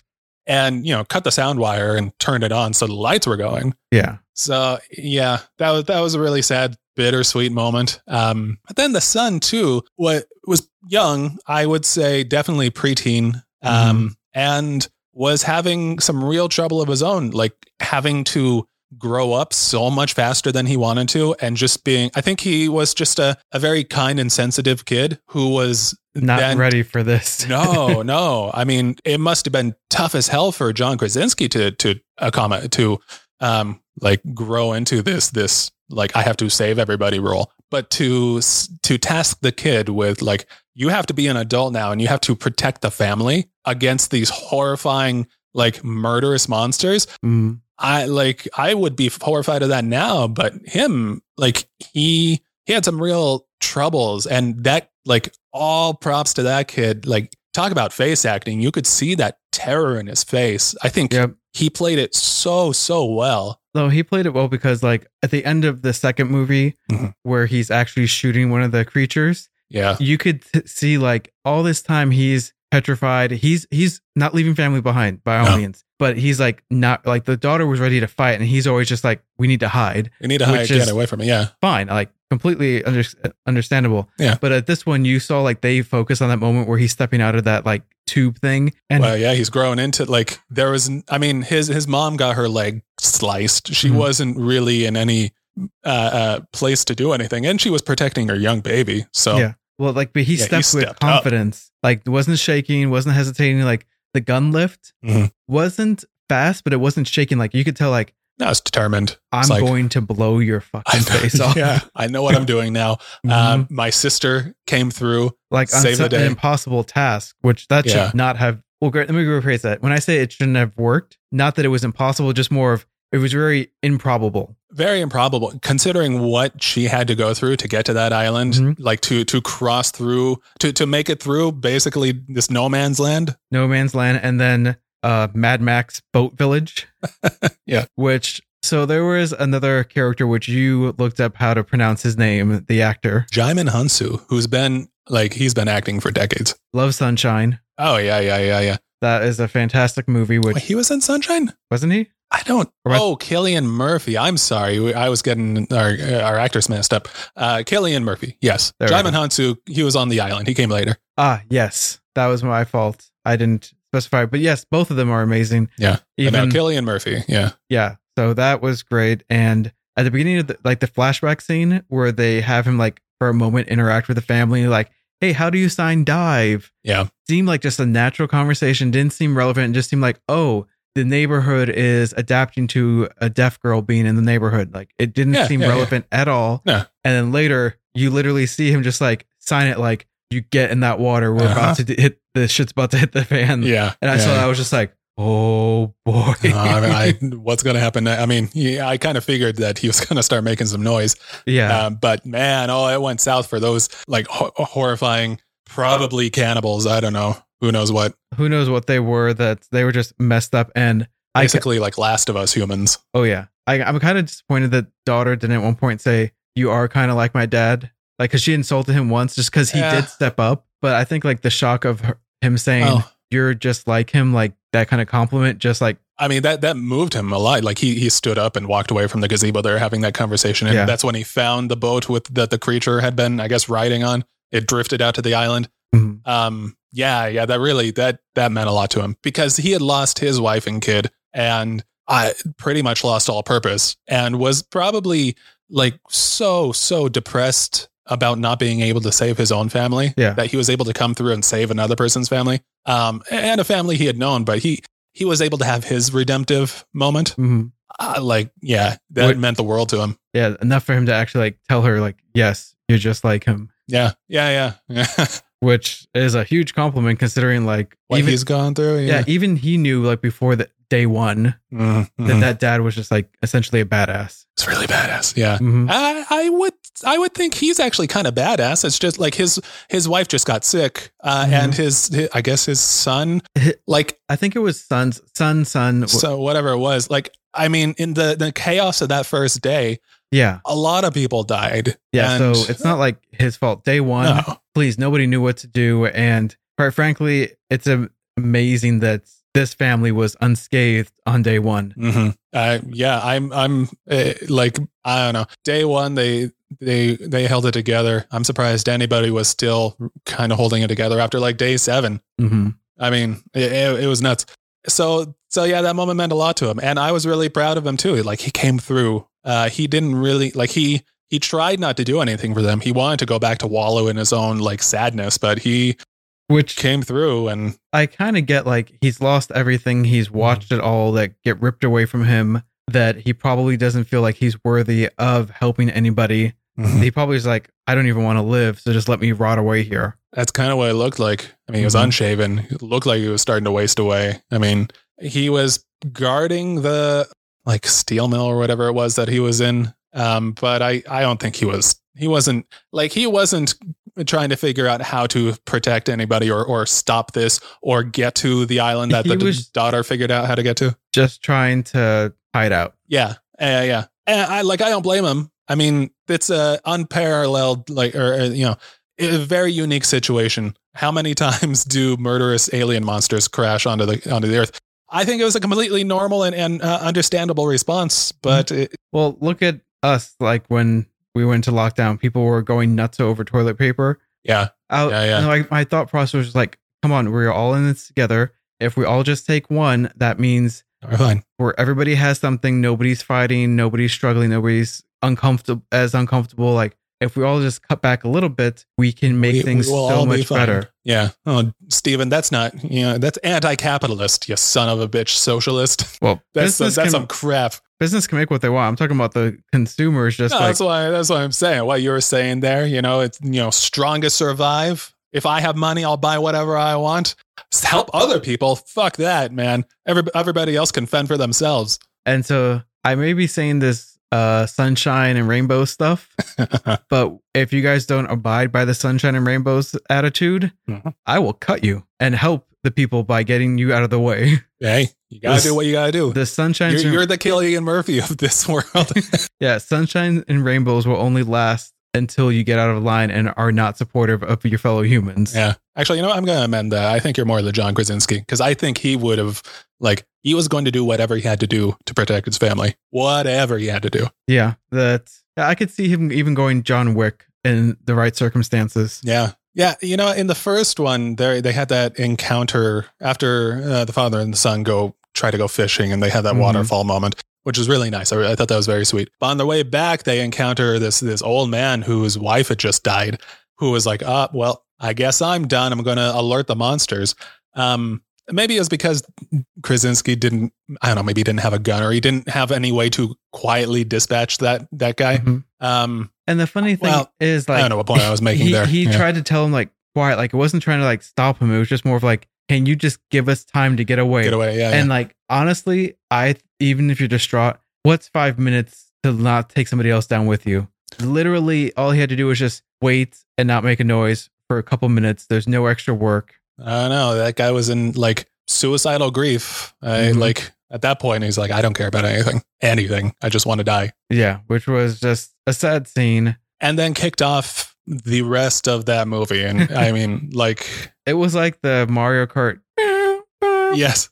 and you know cut the sound wire and turned it on so the lights were going. Yeah. So yeah, that was that was a really sad, bittersweet moment. Um, but then the son too, what was young, I would say, definitely preteen, um, and was having some real trouble of his own, like having to grow up so much faster than he wanted to, and just being. I think he was just a a very kind and sensitive kid who was Not then- ready for this. no, no. I mean, it must have been tough as hell for John Krasinski to to accommodate to um like grow into this this like I have to save everybody role, but to to task the kid with like you have to be an adult now and you have to protect the family against these horrifying like murderous monsters. Mm. I like I would be horrified of that now, but him like he he had some real troubles and that like all props to that kid. Like talk about face acting. You could see that terror in his face. I think Yep. he played it so so well. No, he played it well because, like, at the end of the second movie, Mhm. where he's actually shooting one of the creatures, Yeah. you could t- see like all this time he's petrified. He's he's not leaving family behind by all No. means, but he's like not like the daughter was ready to fight, and he's always just like, we need to hide. You need to hide, get away from it. Yeah. Fine, like completely under, understandable. Yeah. But at this one, you saw like they focus on that moment where he's stepping out of that like tube thing, and well, yeah, he's grown into like there was. I mean, his his mom got her leg sliced. She Mhm. wasn't really in any uh, uh, place to do anything, and she was protecting her young baby. So Yeah. Well, like, but he Yeah, he stepped with stepped up. confidence. Like, wasn't shaking, wasn't hesitating. Like, the gun lift Mhm. wasn't fast, but it wasn't shaking. Like, you could tell, like, now it's determined. I'm It's like, going to blow your fucking face off. yeah, I know what I'm doing now. Mhm. Um, my sister came through. like, save the such an impossible task, which that Yeah. should not have. Well, great. Let me rephrase that. When I say it shouldn't have worked, not that it was impossible, just more of it was very improbable. Very improbable, considering what she had to go through to get to that island, Mhm. like to to cross through to to make it through basically this no man's land. No Man's Land, and then uh, Mad Max Boat Village. Yeah. Which so there was another character which you looked up how to pronounce his name, the actor. Djimon Hounsou, who's been like he's been acting for decades. Love Sunshine. Oh yeah, yeah, yeah, yeah. That is a fantastic movie. Which Wait, he was in Sunshine. wasn't he? I don't. Oh, Cillian Murphy. I'm sorry. I was getting our our actors messed up. Uh, Cillian Murphy. Yes. Djimon Hounsou. He was on the island. He came later. Ah, yes, that was my fault. I didn't specify, but yes, both of them are amazing. Yeah. Even Cillian Murphy. Yeah. yeah. So that was great. And at the beginning of the, like the flashback scene where they have him like for a moment interact with the family, like, hey, how do you sign dive? Yeah. Seemed like just a natural conversation. Didn't seem relevant. Just seemed like, oh, the neighborhood is adapting to a deaf girl being in the neighborhood. Like it didn't Yeah, seem yeah, yeah. relevant at all. No. And then later, you literally see him just like sign it, like you get in that water. We're Uh-huh. about to hit the shit's about to hit the fan. Yeah. And I yeah. saw that. I was just like, oh boy. Uh, I mean, I, what's going to happen? I mean, yeah, I kind of figured that he was going to start making some noise. yeah. Um, but man, oh, it went south for those like ho- horrifying, probably cannibals. I don't know. Who knows what? Who knows what they were that they were just messed up. And I, ca- Basically, like Last of Us humans. oh yeah, I, I'm kind of disappointed that daughter didn't at one point say, you are kind of like my dad. Like, cause she insulted him once just cause he Yeah. did step up. But I think like the shock of her, him saying, Oh. you're just like him, like that kind of compliment, just like, I mean that that moved him a lot. Like he he stood up and walked away from the gazebo. They're having that conversation, and Yeah. that's when he found the boat with that the creature had been, I guess, riding on. It drifted out to the island. mhm. Um, yeah, yeah, that really that that meant a lot to him because he had lost his wife and kid, and I pretty much lost all purpose, and was probably like so so depressed about not being able to save his own family. Yeah. That he was able to come through and save another person's family. Um, and a family he had known, but he he was able to have his redemptive moment. hmm Uh, like, yeah, that What- meant the world to him. Yeah, enough for him to actually like tell her like, yes, you're just like him, Yeah, yeah, yeah. yeah. which is a huge compliment considering like what even he's gone through. yeah. Yeah, even he knew like before the day one Mhm, that that dad was just like essentially a badass. it's really badass. Yeah. Mhm. I, I would I would think he's actually kind of badass. It's just like his his wife just got sick, uh, Mhm. and his, hi- I guess his son, like I think it was son's son son. so whatever it was. Like I mean, in the the chaos of that first day, yeah, a lot of people died. yeah. And- so it's not like his fault. Day one, no. please, nobody knew what to do, and quite frankly, it's a, amazing that this family was unscathed on day one. hmm Uh, yeah, I'm. I'm uh, like I don't know. Day one, they they they held it together. I'm surprised anybody was still kind of holding it together after like day seven. hmm I mean, it, it, it was nuts. So so yeah, that moment meant a lot to him, and I was really proud of him too. Like he came through. Uh, he didn't really like he he tried not to do anything for them. He wanted to go back to wallow in his own like sadness, but he Which came through and I kind of get like he's lost everything. He's watched it all that get ripped away from him. That he probably doesn't feel like he's worthy of helping anybody. He probably is like, I don't even want to live, so just let me rot away here. That's kind of what it looked like. I mean, he was Mhm. unshaven. It looked like he was starting to waste away. I mean, he was guarding the like steel mill or whatever it was that he was in. Um, but I, I don't think he was. He wasn't like he wasn't trying to figure out how to protect anybody or or stop this or get to the island that He the daughter figured out how to get to. Just trying to hide out. Yeah, yeah, yeah. And I like I don't blame him. I mean, it's a unparalleled like or, or, you know a very unique situation. How many times do murderous alien monsters crash onto the onto the earth? I think it was a completely normal and, and uh, understandable response, but it, Well, look at us. Like when we went to lockdown, people were going nuts over toilet paper. yeah, I, Yeah, yeah. and, like my thought process was like, come on, we're all in this together. If we all just take one, that means we're fine. where everybody has something, nobody's fighting, nobody's struggling, nobody's uncomfortable as uncomfortable. Like if we all just cut back a little bit, we can make We- things we so be much fine. better. Yeah. Oh, Steven, that's not you know that's anti-capitalist. You son of a bitch, socialist. Well, That's that's can, some crap. Business can make what they want. I'm talking about the consumers just No, like that's why that's what I'm saying. What you were saying there, you know, it's you know, strongest survive. If I have money, I'll buy whatever I want. Help other people. Fuck that, man. Every, everybody else can fend for themselves. And so I may be saying this uh sunshine and rainbow stuff, but if you guys don't abide by the sunshine and rainbows attitude, Mhm. I will cut you and help the people by getting you out of the way. hey, you gotta This- do what you gotta do. The sunshine, You're, you're the Cillian Murphy of this world. yeah, sunshine and rainbows will only last until you get out of line and are not supportive of your fellow humans. yeah. Actually, you know, what? I'm gonna amend that. I think you're more the John Krasinski because I think he would have like he was going to do whatever he had to do to protect his family. Whatever he had to do. Yeah, that yeah, I could see him even going John Wick in the right circumstances. Yeah. Yeah, you know, in the first one, they they had that encounter after uh, the father and the son go try to go fishing, and they had that Mhm. waterfall moment, which was really nice. I, I thought that was very sweet. But on their way back, they encounter this this old man whose wife had just died, who was like, "Ah, well, I guess I'm done. I'm going to alert the monsters." Um, maybe it was because Krasinski didn't. I don't know. Maybe he didn't have a gun, or he didn't have any way to quietly dispatch that that guy. Mhm. Um, And the funny thing Well, is, like, I don't know what point I was making he, there. he Yeah. tried to tell him like quiet, like it wasn't trying to like stop him. It was just more of like, can you just give us time to get away? get away. Yeah, yeah. And like honestly, I even if you're distraught, what's five minutes to not take somebody else down with you? Literally, all he had to do was just wait and not make a noise for a couple minutes. There's no extra work. I don't know. That guy was in like suicidal grief. I Mhm. like at that point he's like, I don't care about anything. Anything. I just want to die. Yeah, which was just a sad scene. And then kicked off the rest of that movie. And I mean, like, It was like the Mario Kart. yes.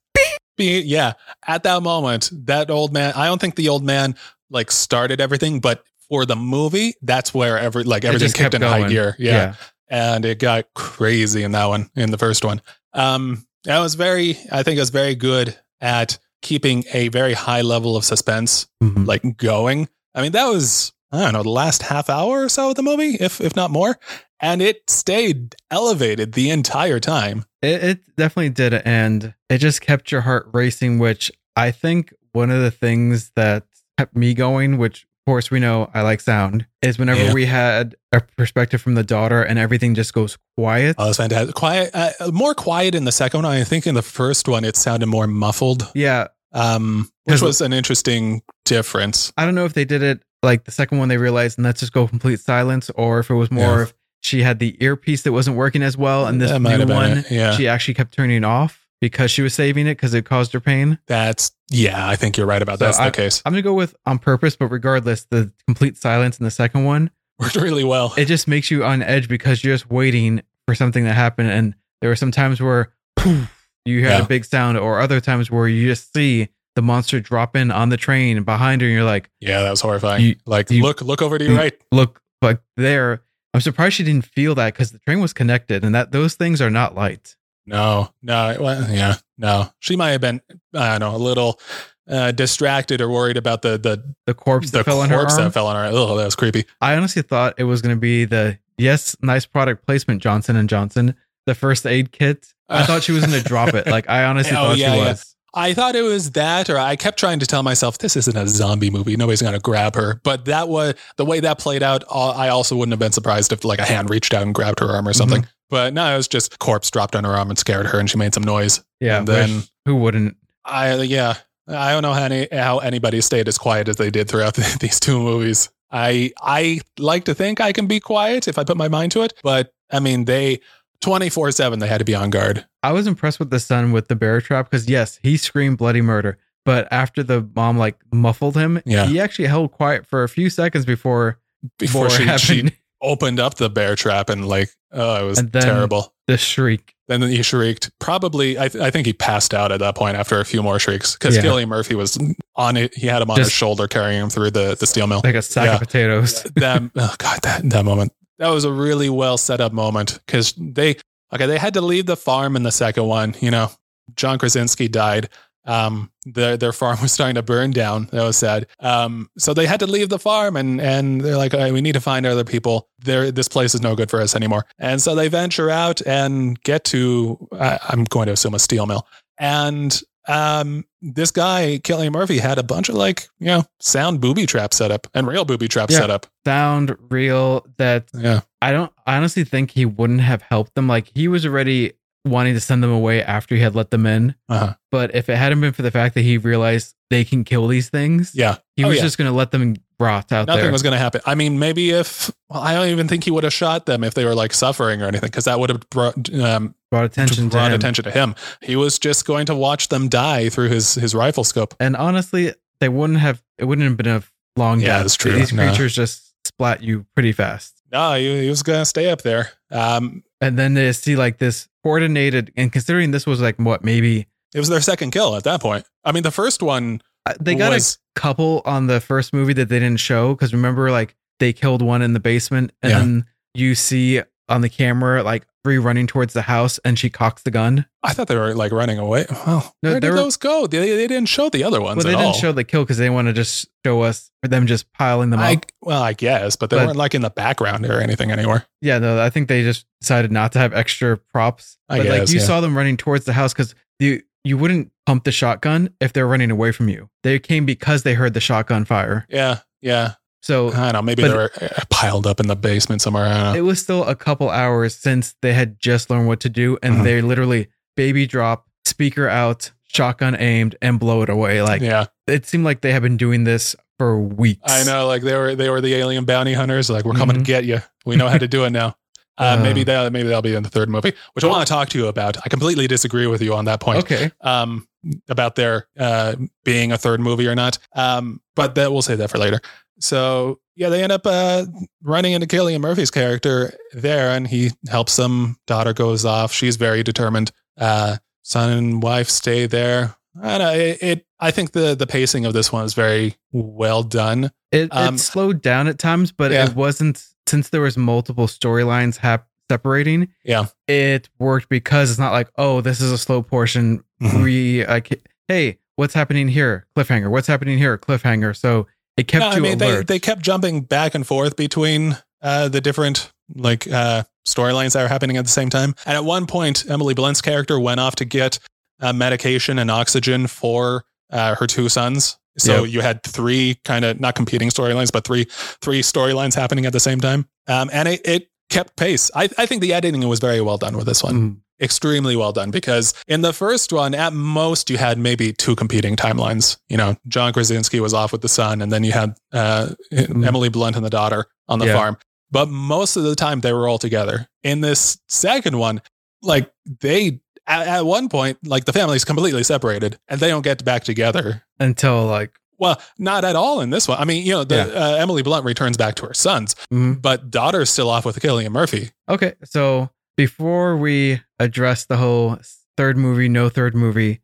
Yeah. At that moment, that old man, I don't think the old man like started everything, but for the movie, that's where every like everything kicked kept in high gear. Yeah. and it got crazy in that one in the first one um that was very i think it was very good at keeping a very high level of suspense Mhm. like going i mean that was I don't know, the last half hour or so of the movie, if if not more. And it stayed elevated the entire time. It, it definitely did, and it just kept your heart racing. Which I think one of the things that kept me going, which course we know I like sound, is whenever Yeah. we had a perspective from the daughter and everything just goes quiet. Oh, was fantastic. Quiet, uh, more quiet in the second one. I think in the first one it sounded more muffled, yeah, um, which was an interesting difference. I don't know if they did it like the second one they realized and let's just go complete silence, or if it was more Yeah. of she had the earpiece that wasn't working as well, and this That new one yeah. she actually kept turning it off because she was saving it because it caused her pain. That's yeah, I think you're right about So that's the I- case. I'm gonna go with on purpose, but regardless, the complete silence in the second one Worked really well. it just makes you on edge because you're just waiting for something to happen. And there were some times where poof, you heard Yeah. a big sound, or other times where you just see the monster drop in on the train behind her, and you're like, yeah, that was horrifying. You- like, you- look, look over to your right. look, like there. I'm surprised she didn't feel that because the train was connected, and that those things are not light. No, no, well, yeah, no. She might have been, I don't know, a little uh, distracted or worried about the the The corpse the that fell on her corpse arm. that fell on her. Oh, that was creepy. I honestly thought it was going to be the yes, nice product placement, Johnson and Johnson, the first aid kit. I thought she was going to drop it. Like I honestly Oh, thought yeah, she yeah. was. I thought it was that, or I kept trying to tell myself this isn't a zombie movie. Nobody's going to grab her. But that was the way that played out. uh, I also wouldn't have been surprised if like a hand reached out and grabbed her arm or something. Mm-hmm. But no, it was just corpse dropped on her arm and scared her, and she made some noise. Yeah, And then- who wouldn't? I yeah, I don't know how any, how anybody stayed as quiet as they did throughout the, these two movies. I I like to think I can be quiet if I put my mind to it, but I mean they twenty four seven they had to be on guard. I was impressed with the son with the bear trap because yes, he screamed bloody murder, but after the mom like muffled him, Yeah. he actually held quiet for a few seconds before Before it she, she opened up the bear trap and like oh it was terrible. the shriek. And Then he shrieked. Probably, I, th- I think he passed out at that point after a few more shrieks because Yeah. Cillian Murphy was on it. He had him on his shoulder, carrying him through the the steel mill. like a sack Yeah. of potatoes. that oh god that that moment that was a really well set up moment because they okay they had to leave the farm in the second one you know john krasinski died um their their farm was starting to burn down. That was sad. Um so they had to leave the farm and and they're like "Okay, we need to find other people. There this place is no good for us anymore. And so they venture out and get to I, i'm going to assume a steel mill. And um this guy Cillian Murphy had a bunch of like you know sound booby trap set up and real booby trap Yeah. set up. Sound real that yeah. I don't I honestly think he wouldn't have helped them. Like he was already wanting to send them away after he had let them in. uh-huh But if it hadn't been for the fact that he realized they can kill these things, yeah he Oh, was yeah. just going to let them rot out there. Nothing there. was going to happen. I mean, maybe if well, I don't even think he would have shot them if they were like suffering or anything, because that would have brought um, brought attention to brought him. attention to him. He was just going to watch them die through his his rifle scope. And honestly, they wouldn't have. It wouldn't have been a long Yeah, death. that's true. These No. creatures just splat you pretty fast. No, he, he was going to stay up there. Um, And then they see like this coordinated. And considering this was like what maybe it was their second kill at that point. I mean, the first one uh, they got was a couple on the first movie that they didn't show because remember like they killed one in the basement and Yeah. then you see on the camera like three running towards the house and she cocks the gun. I thought they were like running away. Well, No, where they did were- those go? They, they didn't show the other ones well, they didn't all. show the kill because they want to just show us them just piling them I, up. well, I guess, but they But- weren't like in the background or anything anywhere. Yeah, no, I think they just decided not to have extra props. I but like guess, you yeah. saw them running towards the house because you you wouldn't pump the shotgun if they're running away from you. They came because they heard the shotgun fire. Yeah, yeah. So I don't know. Maybe they were uh, piled up in the basement somewhere. I don't know. it was still a couple hours since they had just learned what to do, and Mhm. they literally baby drop, speaker out, shotgun aimed, and blow it away. Like yeah. it seemed like they had been doing this for weeks. I know, like they were they were the alien bounty hunters. Like we're coming Mhm. to get you. We know how to do it now. Uh, Uh. maybe that maybe that'll be in the third movie, which I want to talk to you about. I completely disagree with you on that point. Okay. Um, about there uh, being a third movie or not. Um, but that we'll save that for later. So yeah, they end up uh, running into Cillian Murphy's character there, and he helps them. Daughter goes off. She's very determined. Uh, son and wife stay there. I don't know. It, it. I think the the pacing of this one is very well done. It, Um, it slowed down at times, but Yeah. it wasn't since there was multiple storylines hap- separating. Yeah. it worked because it's not like oh this is a slow portion. Mhm. We like hey what's happening here cliffhanger what's happening here cliffhanger. So It kept No, I mean, they, alert. they kept jumping back and forth between uh, the different like uh, storylines that were happening at the same time. And at one point, Emily Blunt's character went off to get uh, medication and oxygen for uh, her two sons. So Yep. you had three kind of not competing storylines, but three three storylines happening at the same time. Um, and it, it kept pace. I, I think the editing was very well done with this one Mhm. Extremely well done because in the first one, at most, you had maybe two competing timelines. You know, John Krasinski was off with the son, and then you had uh, Emily Blunt and the daughter on the Yeah. farm. But most of the time, they were all together. In this second one, like they, at, at one point, like the family's completely separated and they don't get back together. Until like, Well, not at all in this one. I mean, you know, the, Yeah. uh, Emily Blunt returns back to her sons, mhm. but daughter's still off with Cillian Murphy. okay. So before we address the whole third movie, no third movie,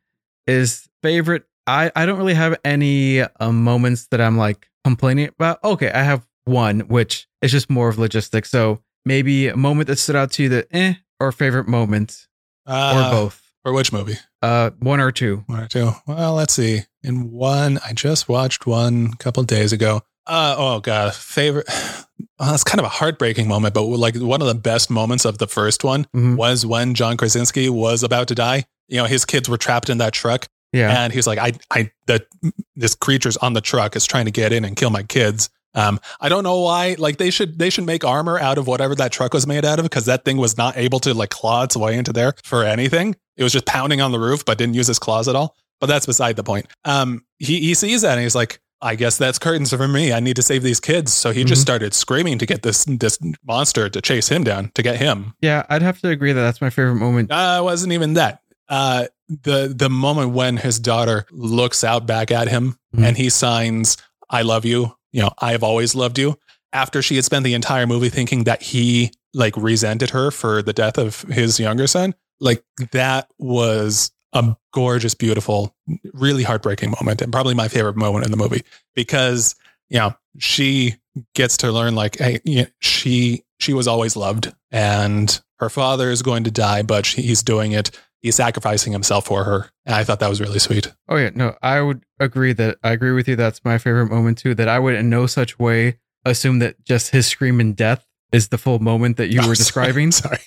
is favorite. I I don't really have any uh, moments that I'm like complaining about. Okay, I have one, which is just more of logistics. So maybe a moment that stood out to you that eh, or favorite moment, Uh, or both. For which movie? Uh, one or two. One or two. Well, let's see. In one, I just watched one a couple days ago. Uh, oh god, favorite. Well, it's kind of a heartbreaking moment, but like one of the best moments of the first one Mhm. was when John Krasinski was about to die. You know, his kids were trapped in that truck, Yeah. and he's like, "I, I, that this creature's on the truck is trying to get in and kill my kids." Um, I don't know why. Like they should, they should make armor out of whatever that truck was made out of because that thing was not able to like claw its way into there for anything. It was just pounding on the roof, but didn't use his claws at all. But that's beside the point. Um, he he sees that and he's like, I guess that's curtains for me. I need to save these kids. So he just Mhm. started screaming to get this this monster to chase him down to get him. yeah, I'd have to agree that that's my favorite moment. Uh, it wasn't even that. Uh, the the moment when his daughter looks out back at him Mhm. and he signs "I love you," you know, "I have always loved you." After she had spent the entire movie thinking that he like resented her for the death of his younger son, like that was a gorgeous, beautiful, really heartbreaking moment, and probably my favorite moment in the movie because you know she gets to learn like, hey, you know, she she was always loved, and her father is going to die, but she, he's doing it. He's sacrificing himself for her, and I thought that was really sweet. Oh yeah, no, I would agree that I agree with you. That's my favorite moment too. That I would in no such way assume that just his scream in death is the full moment that you Oh, were sorry, describing. Sorry.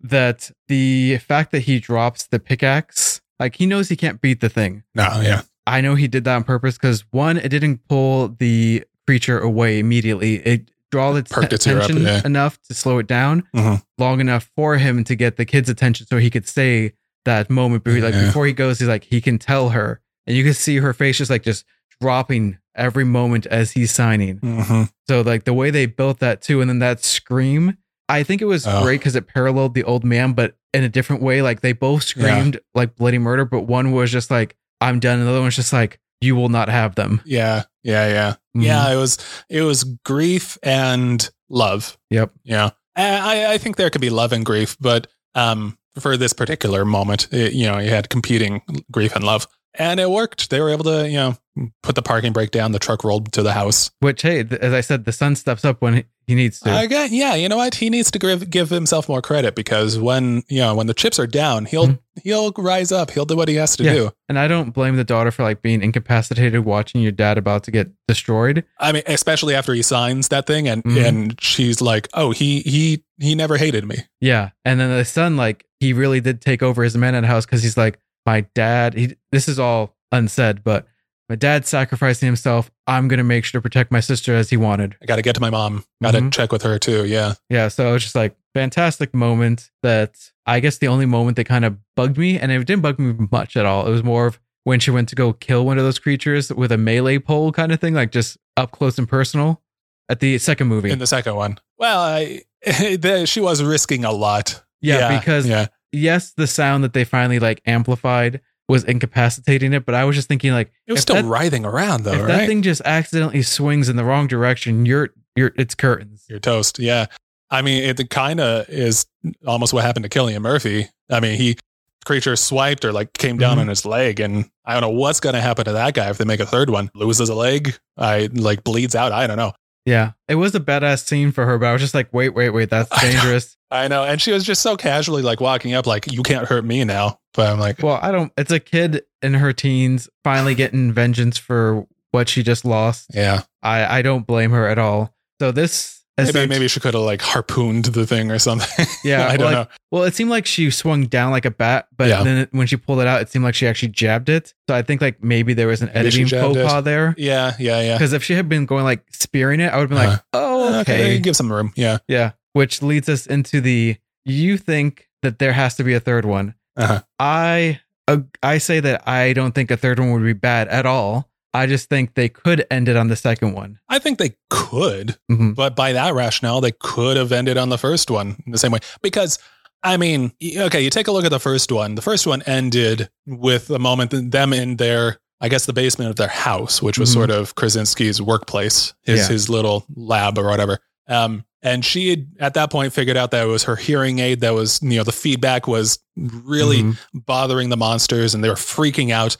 That the fact that he drops the pickaxe, like he knows he can't beat the thing. no, yeah, I know he did that on purpose because one, it didn't pull the creature away immediately. It draw its Perked its up, attention yeah. enough to slow it down Mhm. long enough for him to get the kid's attention so he could say that moment. But like Yeah. before he goes, he's like he can tell her, and you can see her face just like just dropping every moment as he's signing. hmm So like the way they built that too, and then that scream, I think it was Oh. great because it paralleled the old man, but in a different way. Like they both screamed like bloody murder, but one was just like I'm done, and the other one's just like you will not have them. yeah, yeah, yeah, Mhm. yeah. It was it was grief and love. Yep. Yeah, I I think there could be love and grief, but um, for this particular moment, it, you know, you had competing grief and love, and it worked. They were able to, you know, put the parking brake down. The truck rolled to the house. Which hey, as I said, the son steps up when he- needs to. I got, yeah, you know what? He needs to give give himself more credit because when you know when the chips are down, he'll Mhm. he'll rise up. He'll do what he has to Yeah. do. and I don't blame the daughter for like being incapacitated watching your dad about to get destroyed. I mean, especially after he signs that thing, and Mhm. and she's like, "Oh, he he he never hated me." Yeah. And then the son, like, he really did take over his man in the house because he's like, my dad, he, this is all unsaid, but my dad's sacrificing himself. I'm going to make sure to protect my sister as he wanted. I got to get to my mom. Got to Mhm. check with her too. Yeah, Yeah. So it's just like fantastic moment that I guess the only moment that kind of bugged me, and it didn't bug me much at all. It was more of when she went to go kill one of those creatures with a melee pole kind of thing, like just up close and personal at the second movie. in the second one. Well, I, she was risking a lot. yeah, because yeah, yes, the sound that they finally like amplified was incapacitating it, but I was just thinking like it was still that- writhing around though, if right? that thing just accidentally swings in the wrong direction, you're you're it's curtains. You're toast. Yeah, I mean, it kind of is almost what happened to Cillian Murphy. I mean, he creature swiped or like came down Mhm. on his leg, and I don't know what's gonna happen to that guy if they make a third one. Loses a leg, I like bleeds out. I don't know. Yeah, it was a badass scene for her, but I was just like, wait, wait, wait, that's dangerous. I know, and she was just so casually like walking up, like you can't hurt me now. But I'm like, well, I don't. It's a kid in her teens finally getting vengeance for what she just lost. Yeah. I I don't blame her at all. So this Maybe maybe she could have like harpooned the thing or something. Yeah, I don't like- know. Well, it seemed like she swung down like a bat, but Yeah. then it, when she pulled it out, it seemed like she actually jabbed it. So I think like maybe there was an Maybe editing faux pas there. Yeah, yeah, yeah. Because if she had been going like spearing it, I would have been like, uh-huh. oh, okay. give some room. Yeah. Yeah. Which leads us into the you think that there has to be a third one. Uh-huh. I uh, I say that I don't think a third one would be bad at all. I just think they could end it on the second one. I think they could, Mhm. but by that rationale, they could have ended on the first one in the same way. Because, I mean, okay, you take a look at the first one. The first one ended with a moment them in their, I guess, the basement of their house, which was Mhm. sort of Krasinski's workplace, his Yeah. his little lab or whatever. Um, and she had at that point figured out that it was her hearing aid that was, you know, the feedback was really Mhm. bothering the monsters and they were freaking out.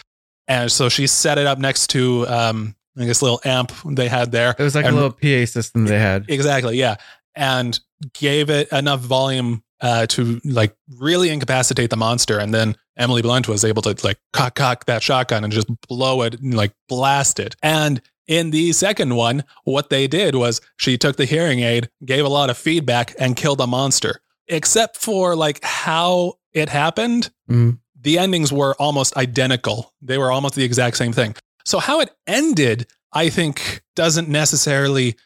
And so she set it up next to, um, I guess, little amp they had there. It was like And- a little PA system they had. Exactly, yeah. And gave it enough volume uh, to like really incapacitate the monster. And then Emily Blunt was able to like cock cock that shotgun and just blow it and like blast it. And in the second one, what they did was she took the hearing aid, gave a lot of feedback, and killed a monster. Except for like how it happened, Mhm. the endings were almost identical. They were almost the exact same thing. So how it ended, I think, doesn't necessarily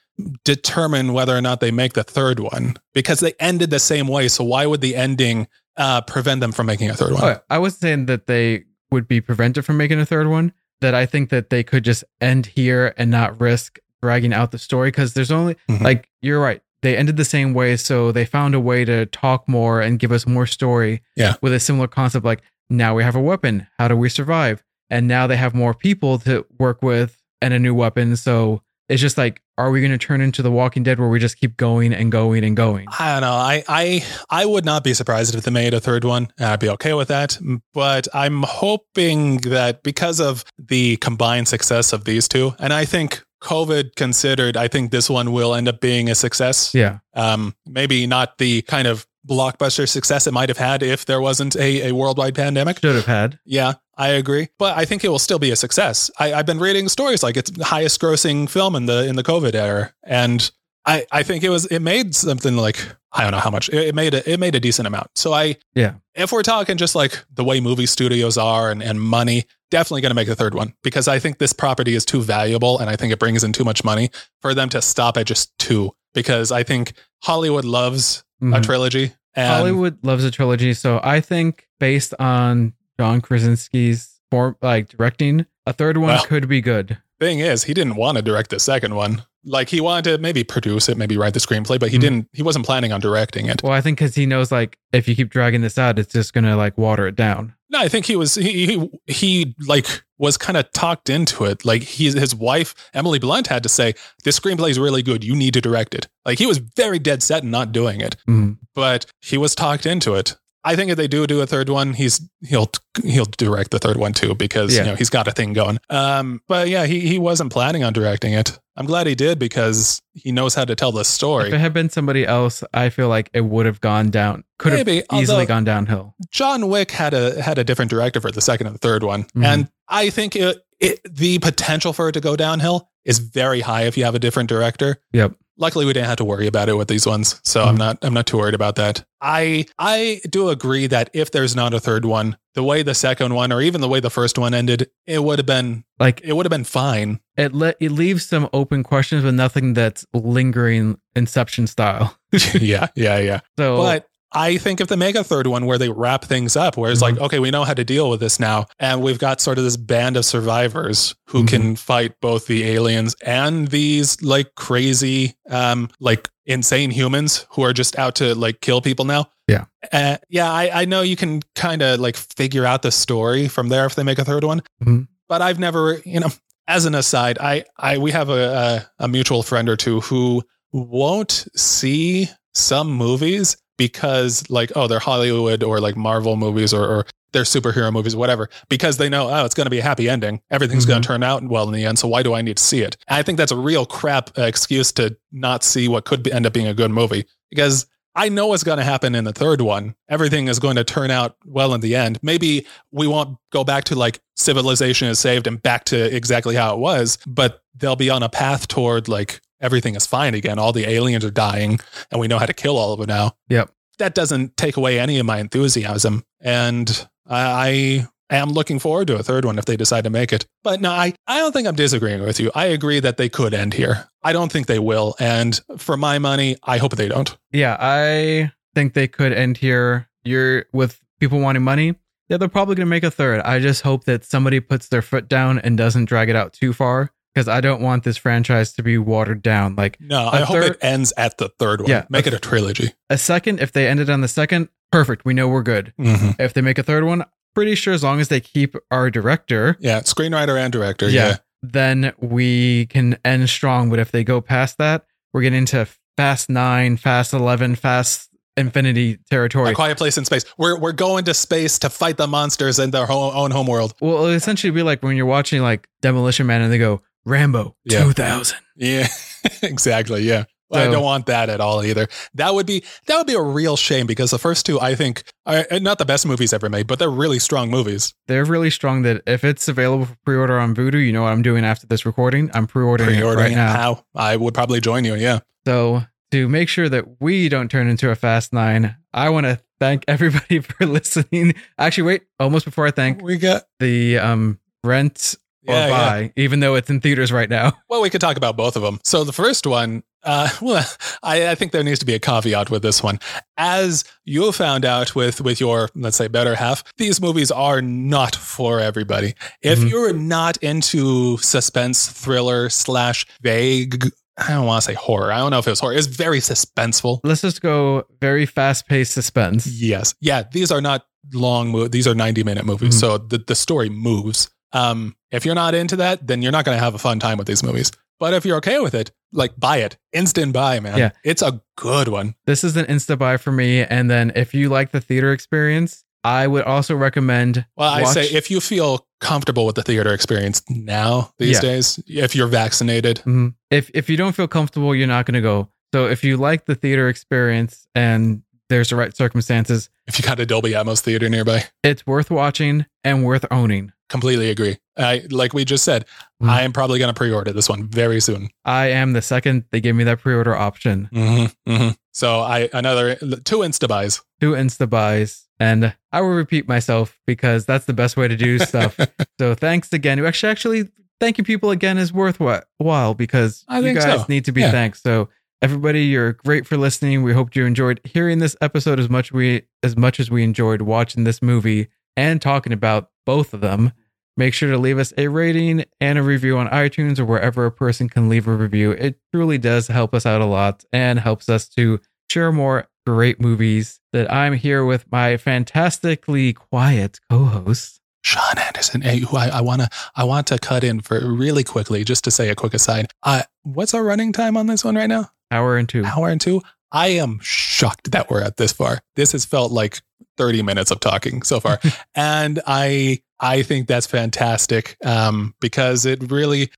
determine whether or not they make the third one because they ended the same way. So why would the ending uh, prevent them from making a third one? Oh, I was saying that they would be prevented from making a third one. That I think that they could just end here and not risk dragging out the story because there's only Mhm. like you're right. They ended the same way, so they found a way to talk more and give us more story. Yeah. with a similar concept. Like now we have a weapon. How do we survive? And now they have more people to work with and a new weapon. So it's just like, are we going to turn into The Walking Dead where we just keep going and going and going? I don't know. I, I I would not be surprised if they made a third one. I'd be okay with that. But I'm hoping that because of the combined success of these two, and I think COVID considered, I think this one will end up being a success. Yeah. Um, maybe not the kind of blockbuster success it might have had if there wasn't a, a worldwide pandemic. Should have had. Yeah, I agree. But I think it will still be a success. I, I've been reading stories like it's the highest grossing film in the in the COVID era. And I, I think it was it made something like I don't know how much. It, it made a, it made a decent amount. So I Yeah. if we're talking just like the way movie studios are and, and money, definitely going to make a third one because I think this property is too valuable and I think it brings in too much money for them to stop at just two because I think Hollywood loves a Mhm. trilogy. And Hollywood loves a trilogy, so I think based on John Krasinski's form, like directing, a third one Well. could be good. thing is, he didn't want to direct the second one. Like he wanted to maybe produce it, maybe write the screenplay, but he Mhm. didn't. He wasn't planning on directing it. Well, I think because he knows, like, if you keep dragging this out, it's just gonna like water it down. No, I think he was he he, he like was kind of talked into it. Like he, his wife Emily Blunt had to say, "This screenplay is really good. You need to direct it." Like he was very dead set in not doing it, Mhm. but he was talked into it. I think if they do do a third one, he's he'll he'll direct the third one too because Yeah. you know he's got a thing going. Um, but yeah, he he wasn't planning on directing it. I'm glad he did because he knows how to tell the story. If it had been somebody else, I feel like it would have gone down. Could have easily gone downhill. John Wick had a had a different director for the second and the third one, Mhm. and I think it, it the potential for it to go downhill is very high if you have a different director. Yep. Luckily, we didn't have to worry about it with these ones, so I'm Mhm. not I'm not too worried about that. I I do agree that if there's not a third one, the way the second one or even the way the first one ended, it would have been Like it would have been fine. It let it leaves some open questions, but nothing that's lingering Inception style. yeah, yeah, yeah. So, But I think if they make a third one where they wrap things up, where it's like, Mm-hmm. okay, we know how to deal with this now, and we've got sort of this band of survivors who Mm-hmm. can fight both the aliens and these like crazy, um, like insane humans who are just out to like kill people now. Yeah. Uh, yeah, I, I know you can kind of like figure out the story from there if they make a third one, Mhm. but I've never, you know, as an aside, I, I, we have a, a, a mutual friend or two who won't see some movies because like oh they're hollywood or like marvel movies or, or they're superhero movies whatever because they know oh it's going to be a happy ending. Everything's going to mm-hmm. turn out well in the end so why do i need to see it? I think that's a real crap excuse to not see what could be, end up being a good movie because I know what's going to happen in the third one. Everything is going to turn out well in the end. Maybe we won't go back to like civilization is saved and back to exactly how it was, but they'll be on a path toward like everything is fine again. All the aliens are dying and we know how to kill all of them now. Yep. That doesn't take away any of my enthusiasm. And I, I am looking forward to a third one if they decide to make it. But no, I, I don't think I'm disagreeing with you. I agree that they could end here. I don't think they will. And for my money, I hope they don't. Yeah, I think they could end here. You're with people wanting money. Yeah, they're probably going to make a third. I just hope that somebody puts their foot down and doesn't drag it out too far because I don't want this franchise to be watered down. Like No, I A hope third- it ends at the third one. Yeah. Make it a trilogy. a second, if they ended on the second, perfect. We know we're good. Mhm. If they make a third one, pretty sure as long as they keep our director, Yeah, screenwriter and director. Yeah. Yeah. then we can end strong. But if they go past that, we're getting into Fast Nine, Fast Eleven, Fast Infinity territory. A Quiet Place in Space. We're we're going to space to fight the monsters in their ho- own homeworld. Well, it'll essentially be like when you're watching like Demolition Man and they go Rambo Yeah. 2000. Yeah, exactly. Yeah. I don't want that at all either. That would be that would be a real shame because the first two I think are not the best movies ever made, but they're really strong movies. They're really strong. That if it's available for pre-order on Vudu, you know what I'm doing after this recording. I'm pre-ordering, Pre-ordering right now. how I would probably join you. Yeah. So to make sure that we don't turn into a Fast Nine, I want to thank everybody for listening. Actually, wait, almost before I thank We got the um rent or yeah, yeah. buy, even though it's in theaters right now. Well, we could talk about both of them. So the first one, uh, well, I, I think there needs to be a caveat with this one. As you found out with with your let's say better half, these movies are not for everybody. If Mhm. you're not into suspense thriller slash vague, I don't want to say horror. I don't know if it was horror. It's very suspenseful. Let's just go very fast-paced suspense. Yes, yeah. These are not long. Mo- these are ninety minute movies, Mhm. so the the story moves. Um, if you're not into that, then you're not going to have a fun time with these movies. But if you're okay with it, like buy it, instant buy, man. Yeah. it's a good one. This is an insta buy for me. And then if you like the theater experience, I would also recommend. Well, I watch- say if you feel comfortable with the theater experience now these Yeah. days, if you're vaccinated, Mhm. If if you don't feel comfortable, you're not going to go. So if you like the theater experience and there's the right circumstances, if you got a Dolby Atmos theater nearby, it's worth watching and worth owning. Completely agree. I like we just said, Mhm. I am probably going to pre-order this one very soon. I am the second they give me that pre-order option. hmm hmm So I another two insta buys. Two insta buys, and I will repeat myself because that's the best way to do stuff. so thanks again. Actually, actually, thanking people again is worthwhile because I you guys so. need to be Yeah. thanked. So everybody, you're great for listening. We hope you enjoyed hearing this episode as much we as much as we enjoyed watching this movie and talking about both of them. Make sure to leave us a rating and a review on iTunes or wherever a person can leave a review. It truly does help us out a lot and helps us to share more great movies. That I'm here with my fantastically quiet co-host. Sean Anderson. Hey, who I, I wanna I want to cut in for really quickly just to say a quick aside. Uh, what's our running time on this one right now? Hour and two. Hour and two. I am shocked that we're at this far. This has felt like 30 minutes of talking so far. and I I think that's fantastic um, because it really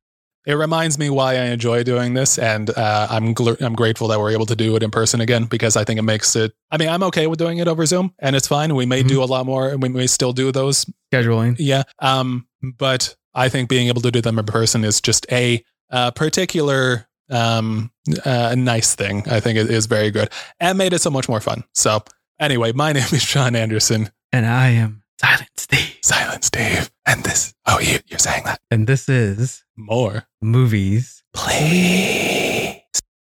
it reminds me why I enjoy doing this, and uh, I'm gl- I'm grateful that we're able to do it in person again because I think it makes it. I mean, I'm okay with doing it over Zoom, and it's fine. We may Mhm. do a lot more, and we may still do those Scheduling. yeah. Um, but I think being able to do them in person is just a, uh particular um, uh, nice thing. I think it is very good and made it so much more fun. So anyway, my name is Sean Anderson. And I am Silent Steve. Silence Dave. And this, oh, you, you're saying that And this is more. Movies. Please.